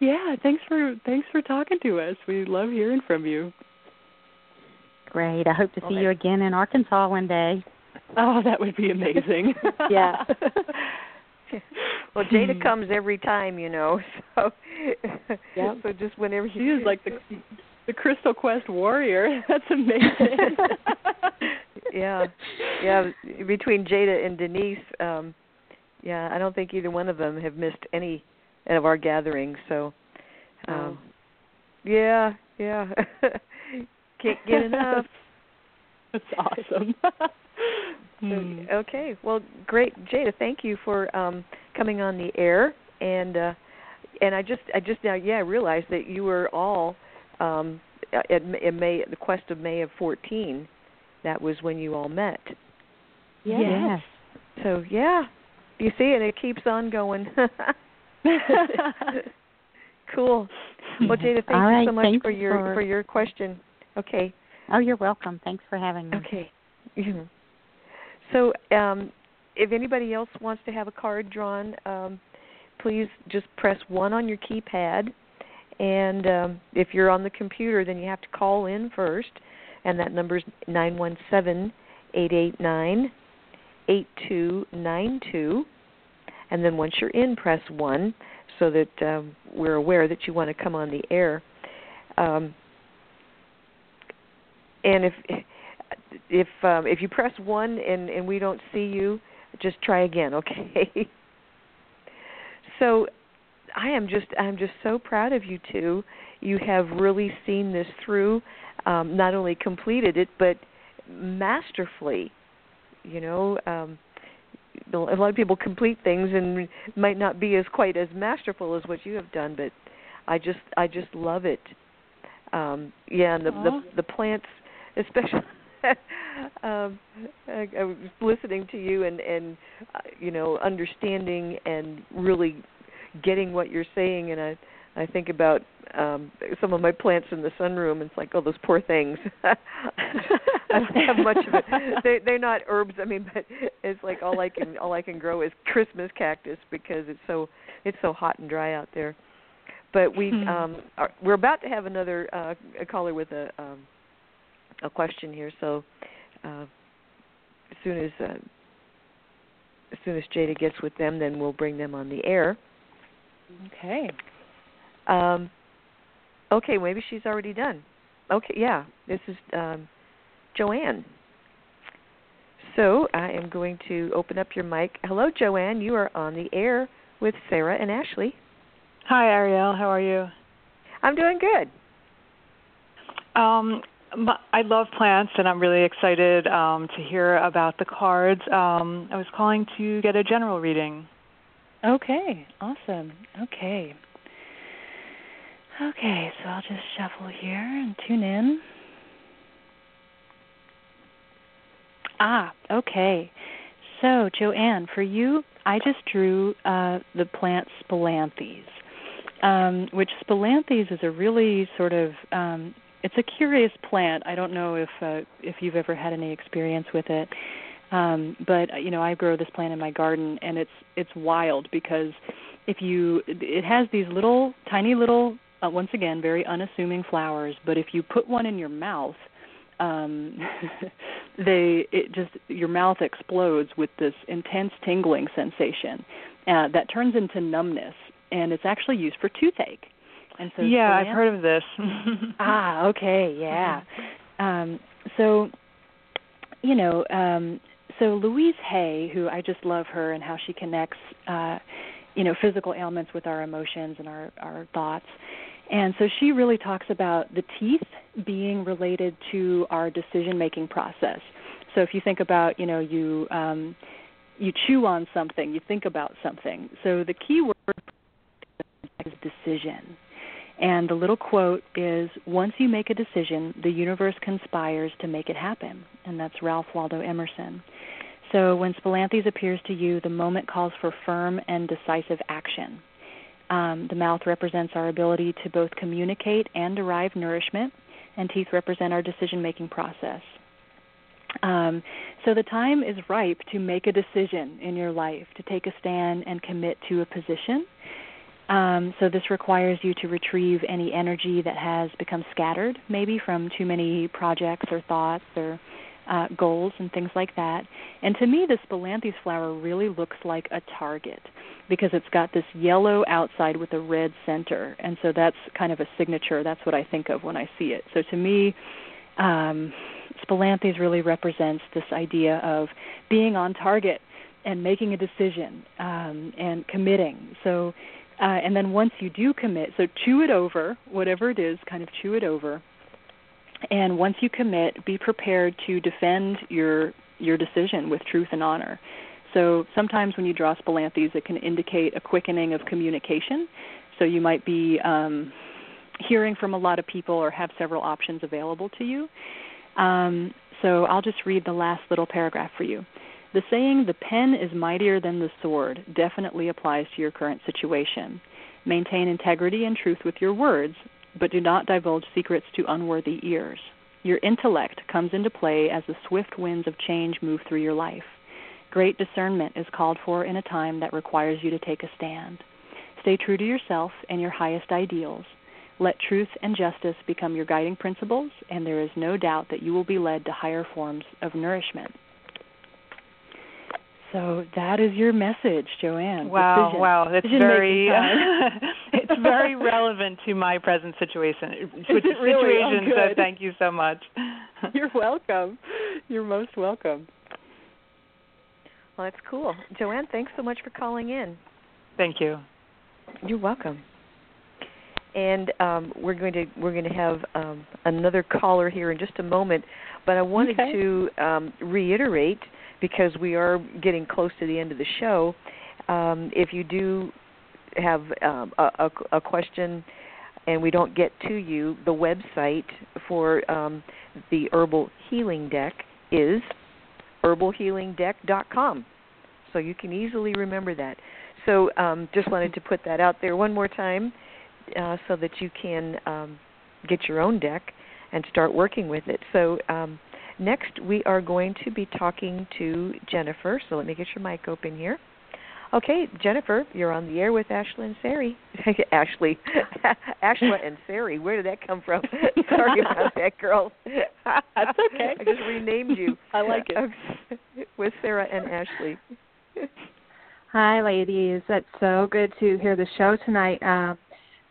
Yeah, thanks for thanks for talking to us. We love hearing from you. Great. I hope to see Okay. you again in Arkansas one day. Oh, that would be amazing. [LAUGHS] Yeah. well, Jada comes every time, you know. [LAUGHS] So, Yep. so just whenever She is like the [LAUGHS] the Crystal Quest warrior. That's amazing. yeah, yeah. Between Jada and Denise, um, yeah, I don't think either one of them have missed any of our gatherings. So, um, yeah, yeah. Can't get enough. That's awesome. So, Hmm. okay, well, great, Jada. Thank you for um, coming on the air, and uh, and I just I just now yeah I realized that you were all um, at in May the quest of May of fourteen. That was when you all met. Yes. Yes. So yeah, you see, and it keeps on going. [LAUGHS] cool. Well, Jada, thank All you right, so much thanks for your for- for your question. Okay. Oh, you're welcome. Thanks for having me. Okay. Mm-hmm. [LAUGHS] So, um, if anybody else wants to have a card drawn, um, please just press one on your keypad. And um, if you're on the computer, then you have to call in first, and that number is nine one seven eight eight nine eight two nine two. And then once you're in, press one so that um, we're aware that you want to come on the air. Um, and if if um, if you press one and and we don't see you, just try again, [LAUGHS] okay? so I am just I'm just so proud of you two. You have really seen this through, um, not only completed it but masterfully. You know, um, a lot of people complete things and might not be as quite as masterful as what you have done, but I just I just love it. Um, yeah, and the, the the plants, especially. [LAUGHS] um, I, I was listening to you and and uh, you know understanding and really getting what you're saying, and I I think about um some of my plants in the sunroom. And it's like, oh, those poor things. [LAUGHS] I don't have much of it. [LAUGHS] They they're not herbs. I mean, but it's like all I can all I can grow is Christmas cactus because it's so it's so hot and dry out there. But we Hmm. um are, we're about to have another uh a caller with a um a question here. So uh as soon as uh, as soon as Jada gets with them, then we'll bring them on the air. Okay. Um, okay, maybe she's already done. Okay, yeah, this is um, Joanne. So I am going to open up your mic. Hello, Joanne. You are on the air with Sarah and Ashley. Hi, Ariel. How are you? I'm doing good. Um, m- I love plants, and I'm really excited um, to hear about the cards. Um, I was calling to get a general reading. Okay. Awesome. Okay. Okay, so I'll just shuffle here and tune in. Ah, okay. So, Joanne, for you, I just drew uh, the plant Spilanthes, um, which Spilanthes is a really sort of um, it's a curious plant. I don't know if uh, if you've ever had any experience with it, um, but you know I grow this plant in my garden, and it's it's wild because if you it has these little tiny little uh, once again very unassuming flowers, but if you put one in your mouth um [LAUGHS] they it just your mouth explodes with this intense tingling sensation uh, that turns into numbness and it's actually used for toothache and so yeah, I've heard of this. [LAUGHS] [LAUGHS] ah okay yeah. Um so you know um so louise hay who i just love her and how she connects uh you know physical ailments with our emotions and our our thoughts. And so she really talks about the teeth being related to our decision making process. So if you think about you know you um you chew on something you think about something. So the key word is decision and the little quote is Once you make a decision, the universe conspires to make it happen. And that's Ralph Waldo Emerson. So when Spilanthes appears to you, the moment calls for firm and decisive action. Um, the mouth represents our ability to both communicate and derive nourishment, and teeth represent our decision making process. Um, so the time is ripe to make a decision in your life, to take a stand and commit to a position. Um, so this requires you to retrieve any energy that has become scattered, maybe from too many projects or thoughts or uh, goals and things like that. And to me, the Spilanthes flower really looks like a target because it's got this yellow outside with a red center, and so that's kind of a signature. That's what I think of when I see it. So to me, um, Spilanthes really represents this idea of being on target and making a decision um, and committing. So uh, and then once you do commit, so chew it over, whatever it is, kind of chew it over. And once you commit, be prepared to defend your your decision with truth and honor. So sometimes when you draw spilanthes, it can indicate a quickening of communication. So you might be um, hearing from a lot of people or have several options available to you. Um, so I'll just read the last little paragraph for you. The saying, the pen is mightier than the sword, definitely applies to your current situation. Maintain integrity and truth with your words, but do not divulge secrets to unworthy ears. Your intellect comes into play as the swift winds of change move through your life. Great discernment is called for in a time that requires you to take a stand. Stay true to yourself and your highest ideals. Let truth and justice become your guiding principles, and there is no doubt that you will be led to higher forms of nourishment. So that is your message, Joanne. Wow, Decision. wow, it's Decision very [LAUGHS] making it's very relevant to my present situation. [LAUGHS] Is it really? Oh, situation. so thank you so much. [LAUGHS] You're welcome. You're most welcome. Well, that's cool. Joanne, thanks so much for calling in. Thank you. You're welcome. And um, we're going to we're going to have um, another caller here in just a moment, but I wanted Okay. to um, reiterate because we are getting close to the end of the show. Um, if you do have um, a, a, a question and we don't get to you, the website for um, the herbal healing deck is herbalhealingdeck.com. So you can easily remember that. So um, just wanted to put that out there one more time uh, so that you can um, get your own deck and start working with it. So um, next we are going to be talking to Jennifer. So let me get your mic open here. Okay, Jennifer, you're on the air with [LAUGHS] Ashley [LAUGHS] and Sari. Ashley, Ashla and Sari. Where did that come from? [LAUGHS] Sorry about that, girl. That's okay. I just renamed you. I like it. with Sarah and Ashley. Hi, ladies. It's so good to hear the show tonight. Um,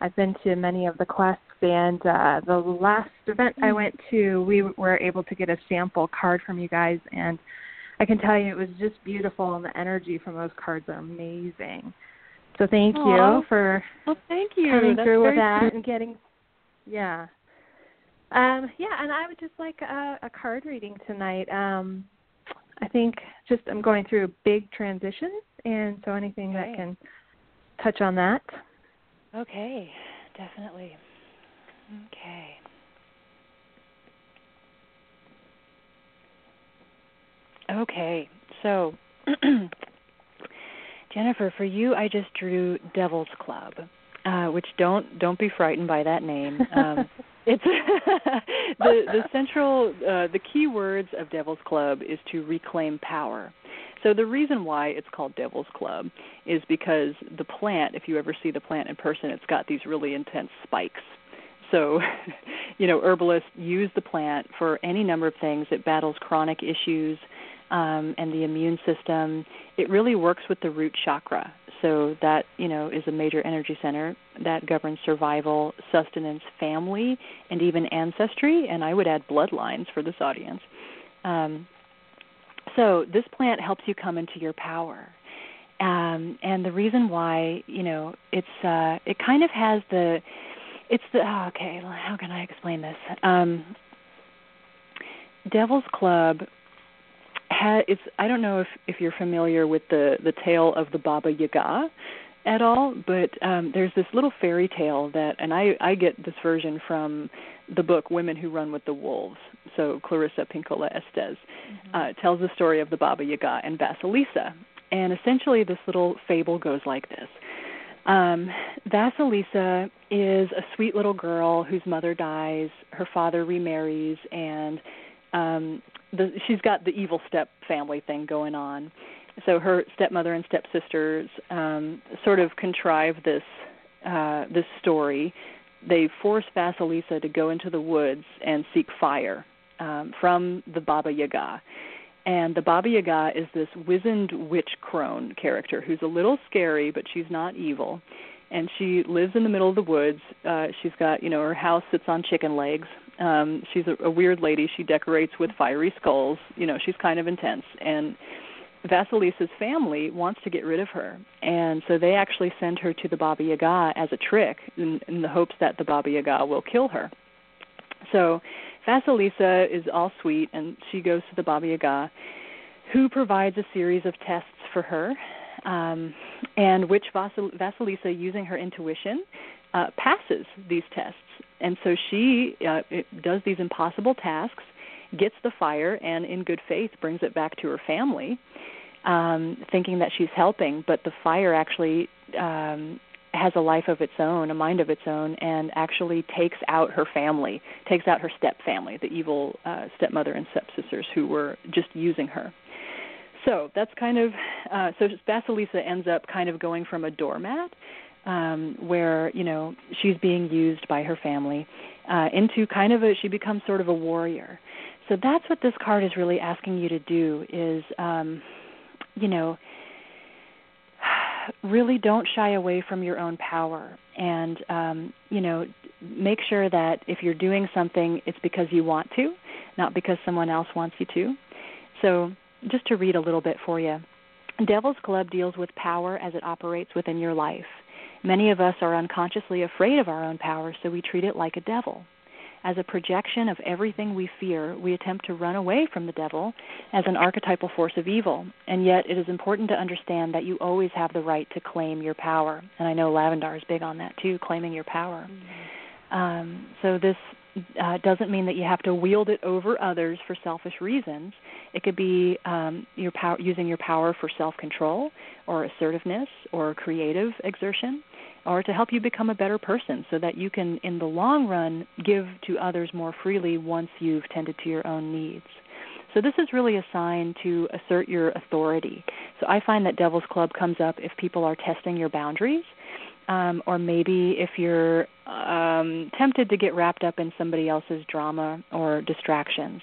I've been to many of the quests, and uh, the last event I went to, we were able to get a sample card from you guys, and I can tell you it was just beautiful, and the energy from those cards are amazing. So thank Aw. you for Well, thank you. coming That's through with that sweet. and getting, yeah. Um, yeah, and I would just like a, a card reading tonight. Um, I think just I'm going through a big transition, and so anything that can touch on that. Okay, definitely. Okay. Okay, so [CLEARS THROAT] Jennifer, for you, I just drew Devil's Club, uh, which don't don't be frightened by that name. Um, [LAUGHS] it's [LAUGHS] the the central uh, the key words of Devil's Club is to reclaim power. So the reason why it's called Devil's Club is because the plant, if you ever see the plant in person, it's got these really intense spikes. So, [LAUGHS] you know, herbalists use the plant for any number of things. It battles chronic issues um, and the immune system. It really works with the root chakra. So that, you know, is a major energy center that governs survival, sustenance, family, and even ancestry. And I would add bloodlines for this audience. Um, so this plant helps you come into your power. Um, and the reason why, you know, it's uh, it kind of has the it's the oh, okay. How can I explain this? Um, Devil's Club ha, it's I don't know if if you're familiar with the the tale of the Baba Yaga at all, but um there's this little fairy tale that and I I get this version from the book Women Who Run with the Wolves. So Clarissa Pinkola Estes uh, tells the story of the Baba Yaga and Vasilisa. And essentially this little fable goes like this. Um, Vasilisa is a sweet little girl whose mother dies, her father remarries, and um, the, she's got the evil step family thing going on. So her stepmother and stepsisters um, sort of contrive this uh, this story. They force Vasilisa to go into the woods and seek fire um, from the Baba Yaga. And the Baba Yaga is this wizened witch crone character who's a little scary, but she's not evil. And she lives in the middle of the woods. Uh, she's got, you know, her house sits on chicken legs. Um, she's a, a weird lady. She decorates with fiery skulls. You know, she's kind of intense. And Vasilisa's family wants to get rid of her, and so they actually send her to the Baba Yaga as a trick, in, in the hopes that the Baba Yaga will kill her. So Vasilisa is all sweet, and she goes to the Baba Yaga, who provides a series of tests for her, um, and which Vasil- Vasilisa, using her intuition, uh, passes these tests. And so she uh, does these impossible tasks, gets the fire, and in good faith brings it back to her family, um, thinking that she's helping. But the fire actually um, has a life of its own, a mind of its own, and actually takes out her family, takes out her step family, the evil uh, stepmother and stepsisters who were just using her. So that's kind of uh, so Vasilisa ends up kind of going from a doormat um, where you know she's being used by her family uh, into kind of a she becomes sort of a warrior. So that's what this card is really asking you to do is um, you know really don't shy away from your own power. And um, you know make sure that if you're doing something it's because you want to not because someone else wants you to. So just to read a little bit for you. Devil's club deals with power as it operates within your life. Many of us are unconsciously afraid of our own power, so we treat it like a devil. As a projection of everything we fear, we attempt to run away from the devil as an archetypal force of evil. And yet, it is important to understand that you always have the right to claim your power. And I know Lavandar is big on that too, claiming your power. Mm-hmm. Um, so this uh, doesn't mean that you have to wield it over others for selfish reasons. It could be um, your power, using your power for self-control, or assertiveness, or creative exertion or to help you become a better person so that you can, in the long run, give to others more freely once you've tended to your own needs. So this is really a sign to assert your authority. So I find that Devil's Club comes up if people are testing your boundaries, um, or maybe if you're um, tempted to get wrapped up in somebody else's drama or distractions.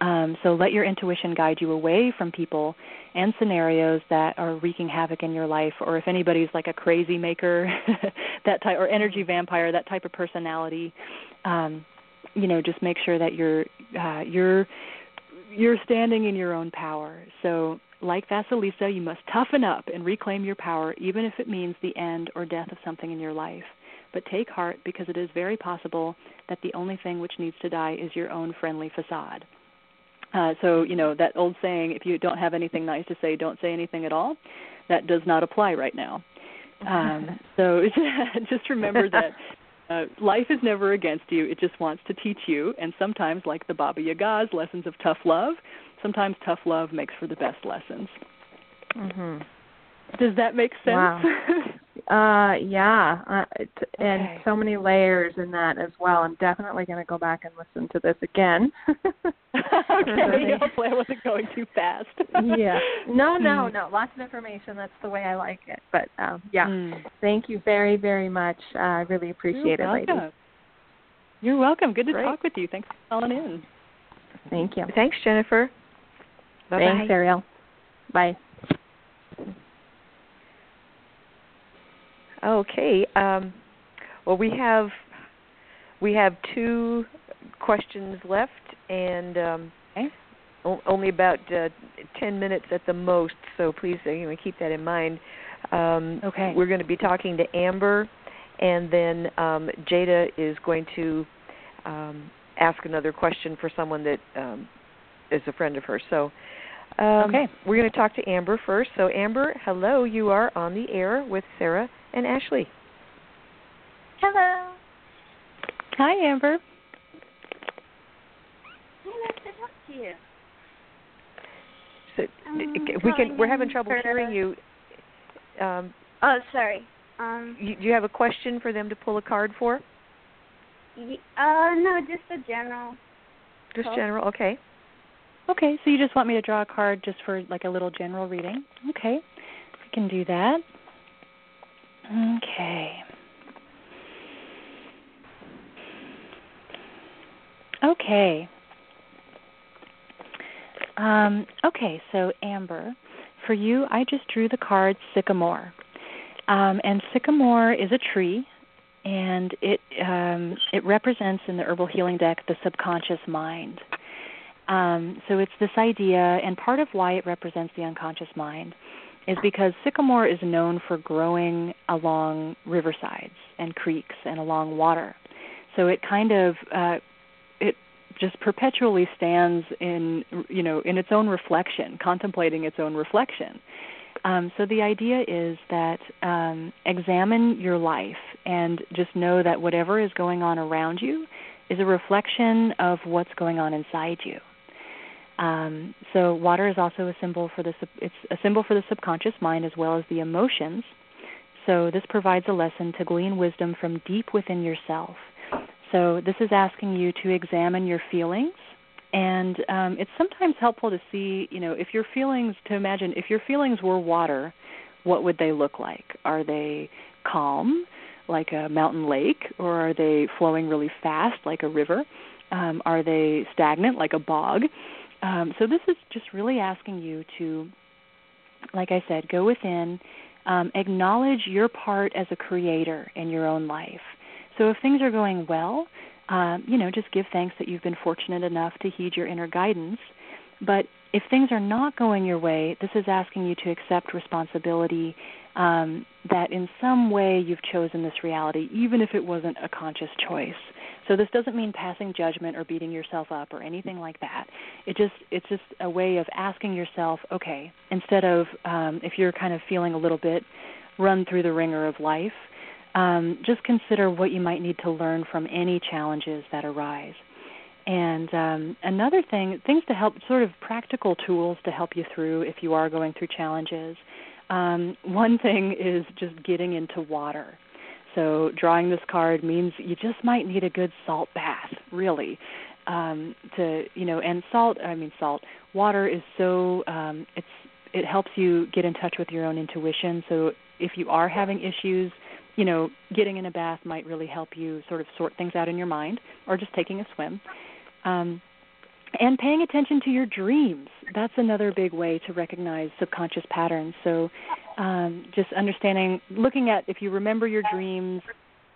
Um, so let your intuition guide you away from people and scenarios that are wreaking havoc in your life, or if anybody's like a crazy maker, [LAUGHS] that type, or energy vampire, that type of personality. Um, you know, just make sure that you're uh, you're you're standing in your own power. So, like Vasilisa, you must toughen up and reclaim your power, even if it means the end or death of something in your life. But take heart because it is very possible that the only thing which needs to die is your own friendly facade. Uh, so you know that old saying, if you don't have anything nice to say, don't say anything at all. That does not apply right now. Um, so [LAUGHS] [LAUGHS] just remember [LAUGHS] that uh, life is never against you; it just wants to teach you. And sometimes, like the Baba Yaga's lessons of tough love, sometimes tough love makes for the best lessons. Mm-hmm. Does that make sense? Wow. uh yeah, uh, t- and so many layers in that as well. I'm definitely going to go back and listen to this again. [LAUGHS] okay, hopefully I wasn't going too fast. yeah. No, [LAUGHS] no, Mm. no. Lots of information. That's the way I like it. But um yeah. Mm. Thank you very, very much. Uh, I really appreciate You're it, ladies. You're welcome. Good to Great. talk with you. Thanks for calling in. Thank you. Thanks, Jennifer. Bye Thanks, Ariel. Bye. Okay. Um, well, we have we have two questions left, and um, Okay. o- only about uh, ten minutes at the most. So please, uh, you know, keep that in mind. Um, Okay. We're going to be talking to Amber, and then um, Jada is going to um, ask another question for someone that um, is a friend of hers. So. Um, Okay. We're going to talk to Amber first. So, Amber, hello. You are on the air with Sarah and Ashley. Hello. Hi, Amber. Hey, nice to talk to you. So Um, we can. We're having trouble for- hearing you. Um, Oh, sorry. Um, you. Do you have a question for them to pull a card for? y- uh, no, just a general. Just general. Okay. Okay, so you just want me to draw a card just for like a little general reading? Okay, we can do that. Okay. Okay. Um, okay, so Amber, for you, I just drew the card sycamore. Um, and sycamore is a tree, and it um, it represents in the herbal healing deck the subconscious mind. Um, so it's this idea, and part of why it represents the unconscious mind is because sycamore is known for growing along riversides and creeks and along water. So it kind of uh, it just perpetually stands in you know in its own reflection, contemplating its own reflection. Um, so the idea is that um, examine your life and just know that whatever is going on around you is a reflection of what's going on inside you. Um, so water is also a symbol for the it's a symbol for the subconscious mind as well as the emotions. So this provides a lesson to glean wisdom from deep within yourself. So this is asking you to examine your feelings and um, it's sometimes helpful to see, you know, if your feelings to imagine if your feelings were water, what would they look like? Are they calm, like a mountain lake, or are they flowing really fast, like a river? Um, are they stagnant, like a bog? Um, so this is just really asking you to, like I said, go within, um, acknowledge your part as a creator in your own life. So if things are going well, um, you know, just give thanks that you've been fortunate enough to heed your inner guidance. But if things are not going your way, this is asking you to accept responsibility um, that in some way you've chosen this reality, even if it wasn't a conscious choice. So this doesn't mean passing judgment or beating yourself up or anything like that. It just it's just a way of asking yourself, okay, instead of um, if you're kind of feeling a little bit run through the ringer of life, um, just consider what you might need to learn from any challenges that arise. And um, another thing, things to help, sort of practical tools to help you through if you are going through challenges. Um, one thing is just getting into water. So drawing this card means you just might need a good salt bath, really. Um, to you know, and salt. I mean, salt. Water is so um, it's it helps you get in touch with your own intuition. So if you are having issues you know, getting in a bath might really help you sort of sort things out in your mind, or just taking a swim. Um, and paying attention to your dreams. That's another big way to recognize subconscious patterns. So, um, just understanding, looking at if you remember your dreams,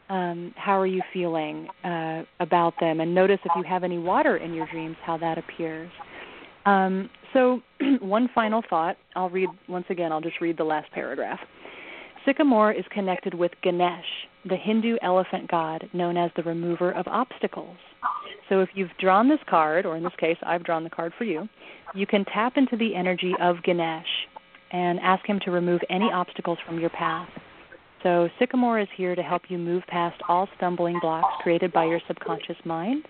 um, how are you feeling uh, about them, and notice if you have any water in your dreams, how that appears. Um, so, [CLEARS THROAT] one final thought. I'll read once again. I'll just read the last paragraph. Sycamore is connected with Ganesh, the Hindu elephant god known as the remover of obstacles. So if you've drawn this card, or in this case, I've drawn the card for you, you can tap into the energy of Ganesh and ask him to remove any obstacles from your path. So Sycamore is here to help you move past all stumbling blocks created by your subconscious mind.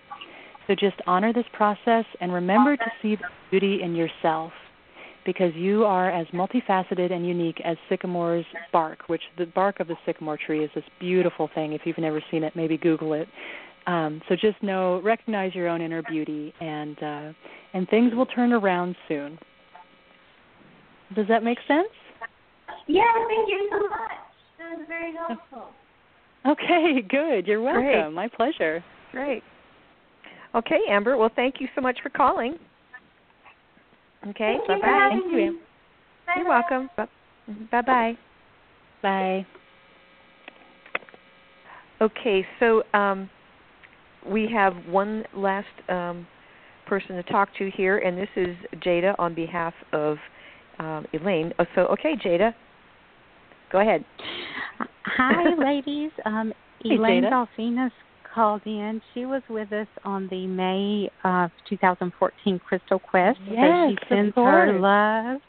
So just honor this process and remember to see the beauty in yourself because you are as multifaceted and unique as sycamore's bark, which the bark of the sycamore tree is this beautiful thing. If you've never seen it, maybe Google it. Um, so just know, recognize your own inner beauty, and uh, and things will turn around soon. Does that make sense? Yeah, thank you so much. That was very helpful. Okay, good. You're welcome. Great. My pleasure. Great. Okay, Amber. Well, thank you so much for calling. Okay. Thank bye you bye. Thank you. You're welcome. Bye bye. Bye. Okay, so um, we have one last um, person to talk to here, and this is Jada on behalf of um, Elaine. Oh, so, okay, Jada, go ahead. Hi, [LAUGHS] ladies. Um, Hey, Elaine. Dolphinas called in. She was with us on the May of 2014 Crystal Quest. so Yes, she sends her love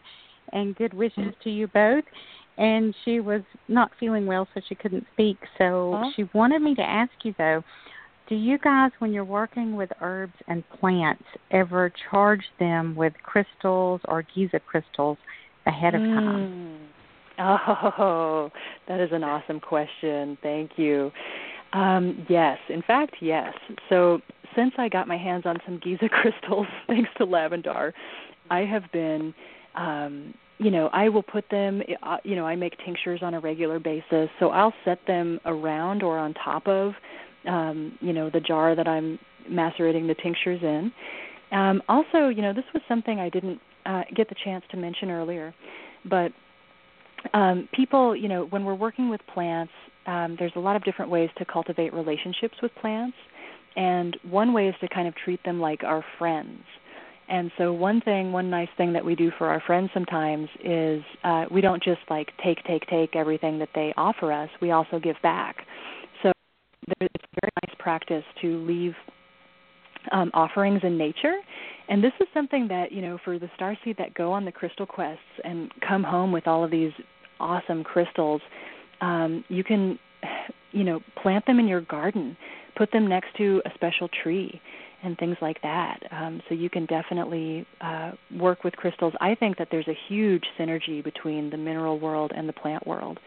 and good wishes to you both. And she was not feeling well, so she couldn't speak. So Huh? she wanted me to ask you, though, do you guys, when you're working with herbs and plants, ever charge them with crystals or Giza crystals ahead of time? Mm. Oh, [LAUGHS] that is an awesome question. Thank you. Um, yes, in fact, yes. So since I got my hands on some Giza [LAUGHS] crystals, thanks to Lavandar, I have been, um, you know, I will put them, uh, you know, I make tinctures on a regular basis, so I'll set them around or on top of, um, you know, the jar that I'm macerating the tinctures in. Um, also, you know, this was something I didn't uh, get the chance to mention earlier, but um, people, you know, when we're working with plants, um, there's a lot of different ways to cultivate relationships with plants, and one way is to kind of treat them like our friends. And so one thing, one nice thing that we do for our friends sometimes is uh, we don't just like take, take, take everything that they offer us. We also give back. It's very nice practice to leave um, offerings in nature. And this is something that, you know, for the starseed that go on the crystal quests and come home with all of these awesome crystals, um, you can, you know, plant them in your garden, put them next to a special tree, and things like that. Um, so you can definitely uh, work with crystals. I think that there's a huge synergy between the mineral world and the plant world.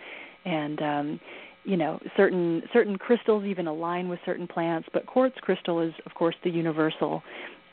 and um, you know certain certain crystals even align with certain plants but quartz crystal is of course the universal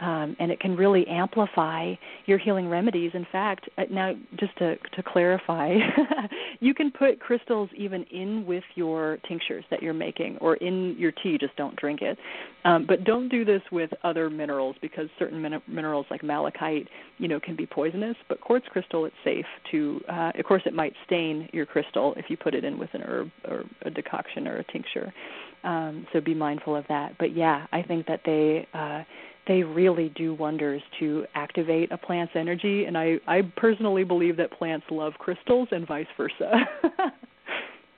um, and it can really amplify your healing remedies. In fact, uh, now just to to clarify, [LAUGHS] you can put crystals even in with your tinctures that you're making or in your tea. Just don't drink it. Um, but don't do this with other minerals because certain min- minerals like malachite, you know, can be poisonous. But quartz crystal, it's safe to. Uh, of course, it might stain your crystal if you put it in with an herb or a decoction or a tincture. Um, so be mindful of that. But yeah, I think that they. Uh, they really do wonders to activate a plant's energy and I, I personally believe that plants love crystals and vice versa.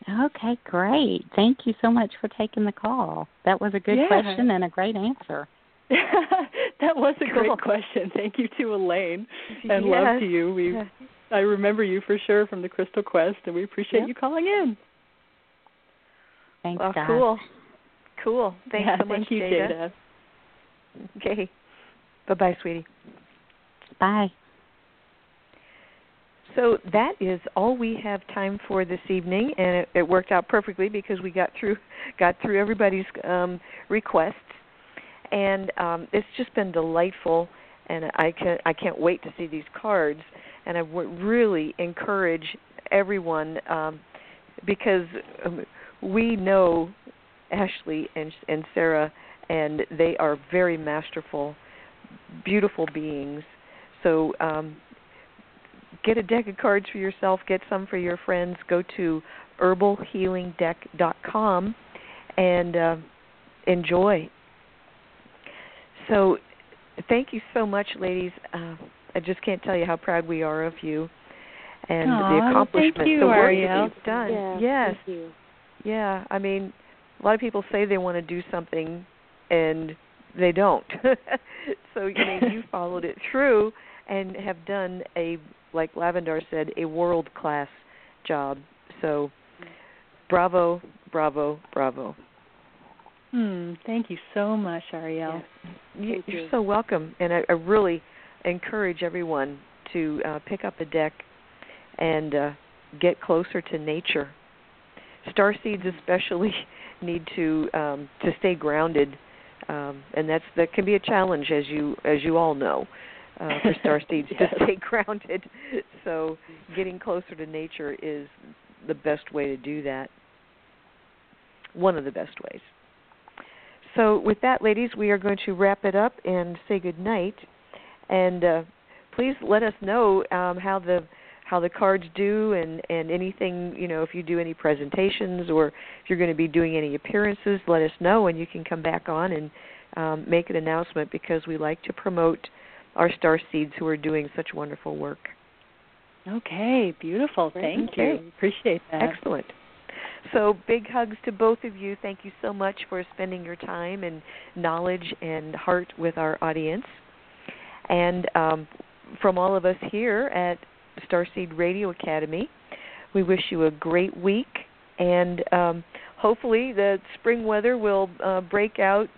[LAUGHS] okay, great. Thank you so much for taking the call. That was a good yeah. question and a great answer. [LAUGHS] that was a great question. Thank you to Elaine and yes. love to you. We I remember you for sure from the Crystal Quest and we appreciate yep. you calling in. Thanks, well, guys. cool. Cool. Thanks yeah, so much, thank you, Jada. Jada. Okay. Bye bye, sweetie. Bye. So that is all we have time for this evening, and it, it worked out perfectly because we got through [LAUGHS] got through everybody's um, requests, and um, it's just been delightful. And I can I can't wait to see these cards, and I would really encourage everyone um, because um, we know Ashley and and Sarah and they are very masterful, beautiful beings. So um, get a deck of cards for yourself, get some for your friends. Go to herbalhealingdeck.com and uh, enjoy. So thank you so much, ladies. Uh, I just can't tell you how proud we are of you and Aww, the accomplishments, you, the work Ariel. that you've done. Yeah, yes. You. Yeah, I mean, a lot of people say they want to do something and they don't. [LAUGHS] so you know you followed it through and have done a like Lavandar said a world class job. So bravo, bravo, bravo. Hmm, thank you so much, Ariel. Yes. You, you're so welcome, and I, I really encourage everyone to uh, pick up a deck and uh, get closer to nature. Star seeds especially [LAUGHS] need to um, to stay grounded um, and that's that can be a challenge as you as you all know uh, for [LAUGHS] star seeds yes. to stay [LAUGHS] grounded. So getting closer to nature is the best way to do that. One of the best ways. So with that, ladies, we are going to wrap it up and say good night. And uh, please let us know um, how the how the cards do and and anything you know if you do any presentations or if you're going to be doing any appearances let us know and you can come back on and um, make an announcement because we like to promote our star seeds who are doing such wonderful work Okay, beautiful. Thank Okay. you. Appreciate that. excellent so big hugs to both of you thank you so much for spending your time and knowledge and heart with our audience and um, from all of us here at Starseed Radio Academy. We wish you a great week, and um, hopefully the spring weather will uh, break out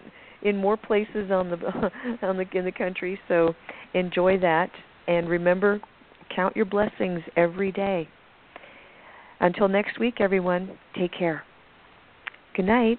in more places on the [LAUGHS] on the in the country. So enjoy that, and remember, count your blessings every day. Until next week, everyone, take care. Good night.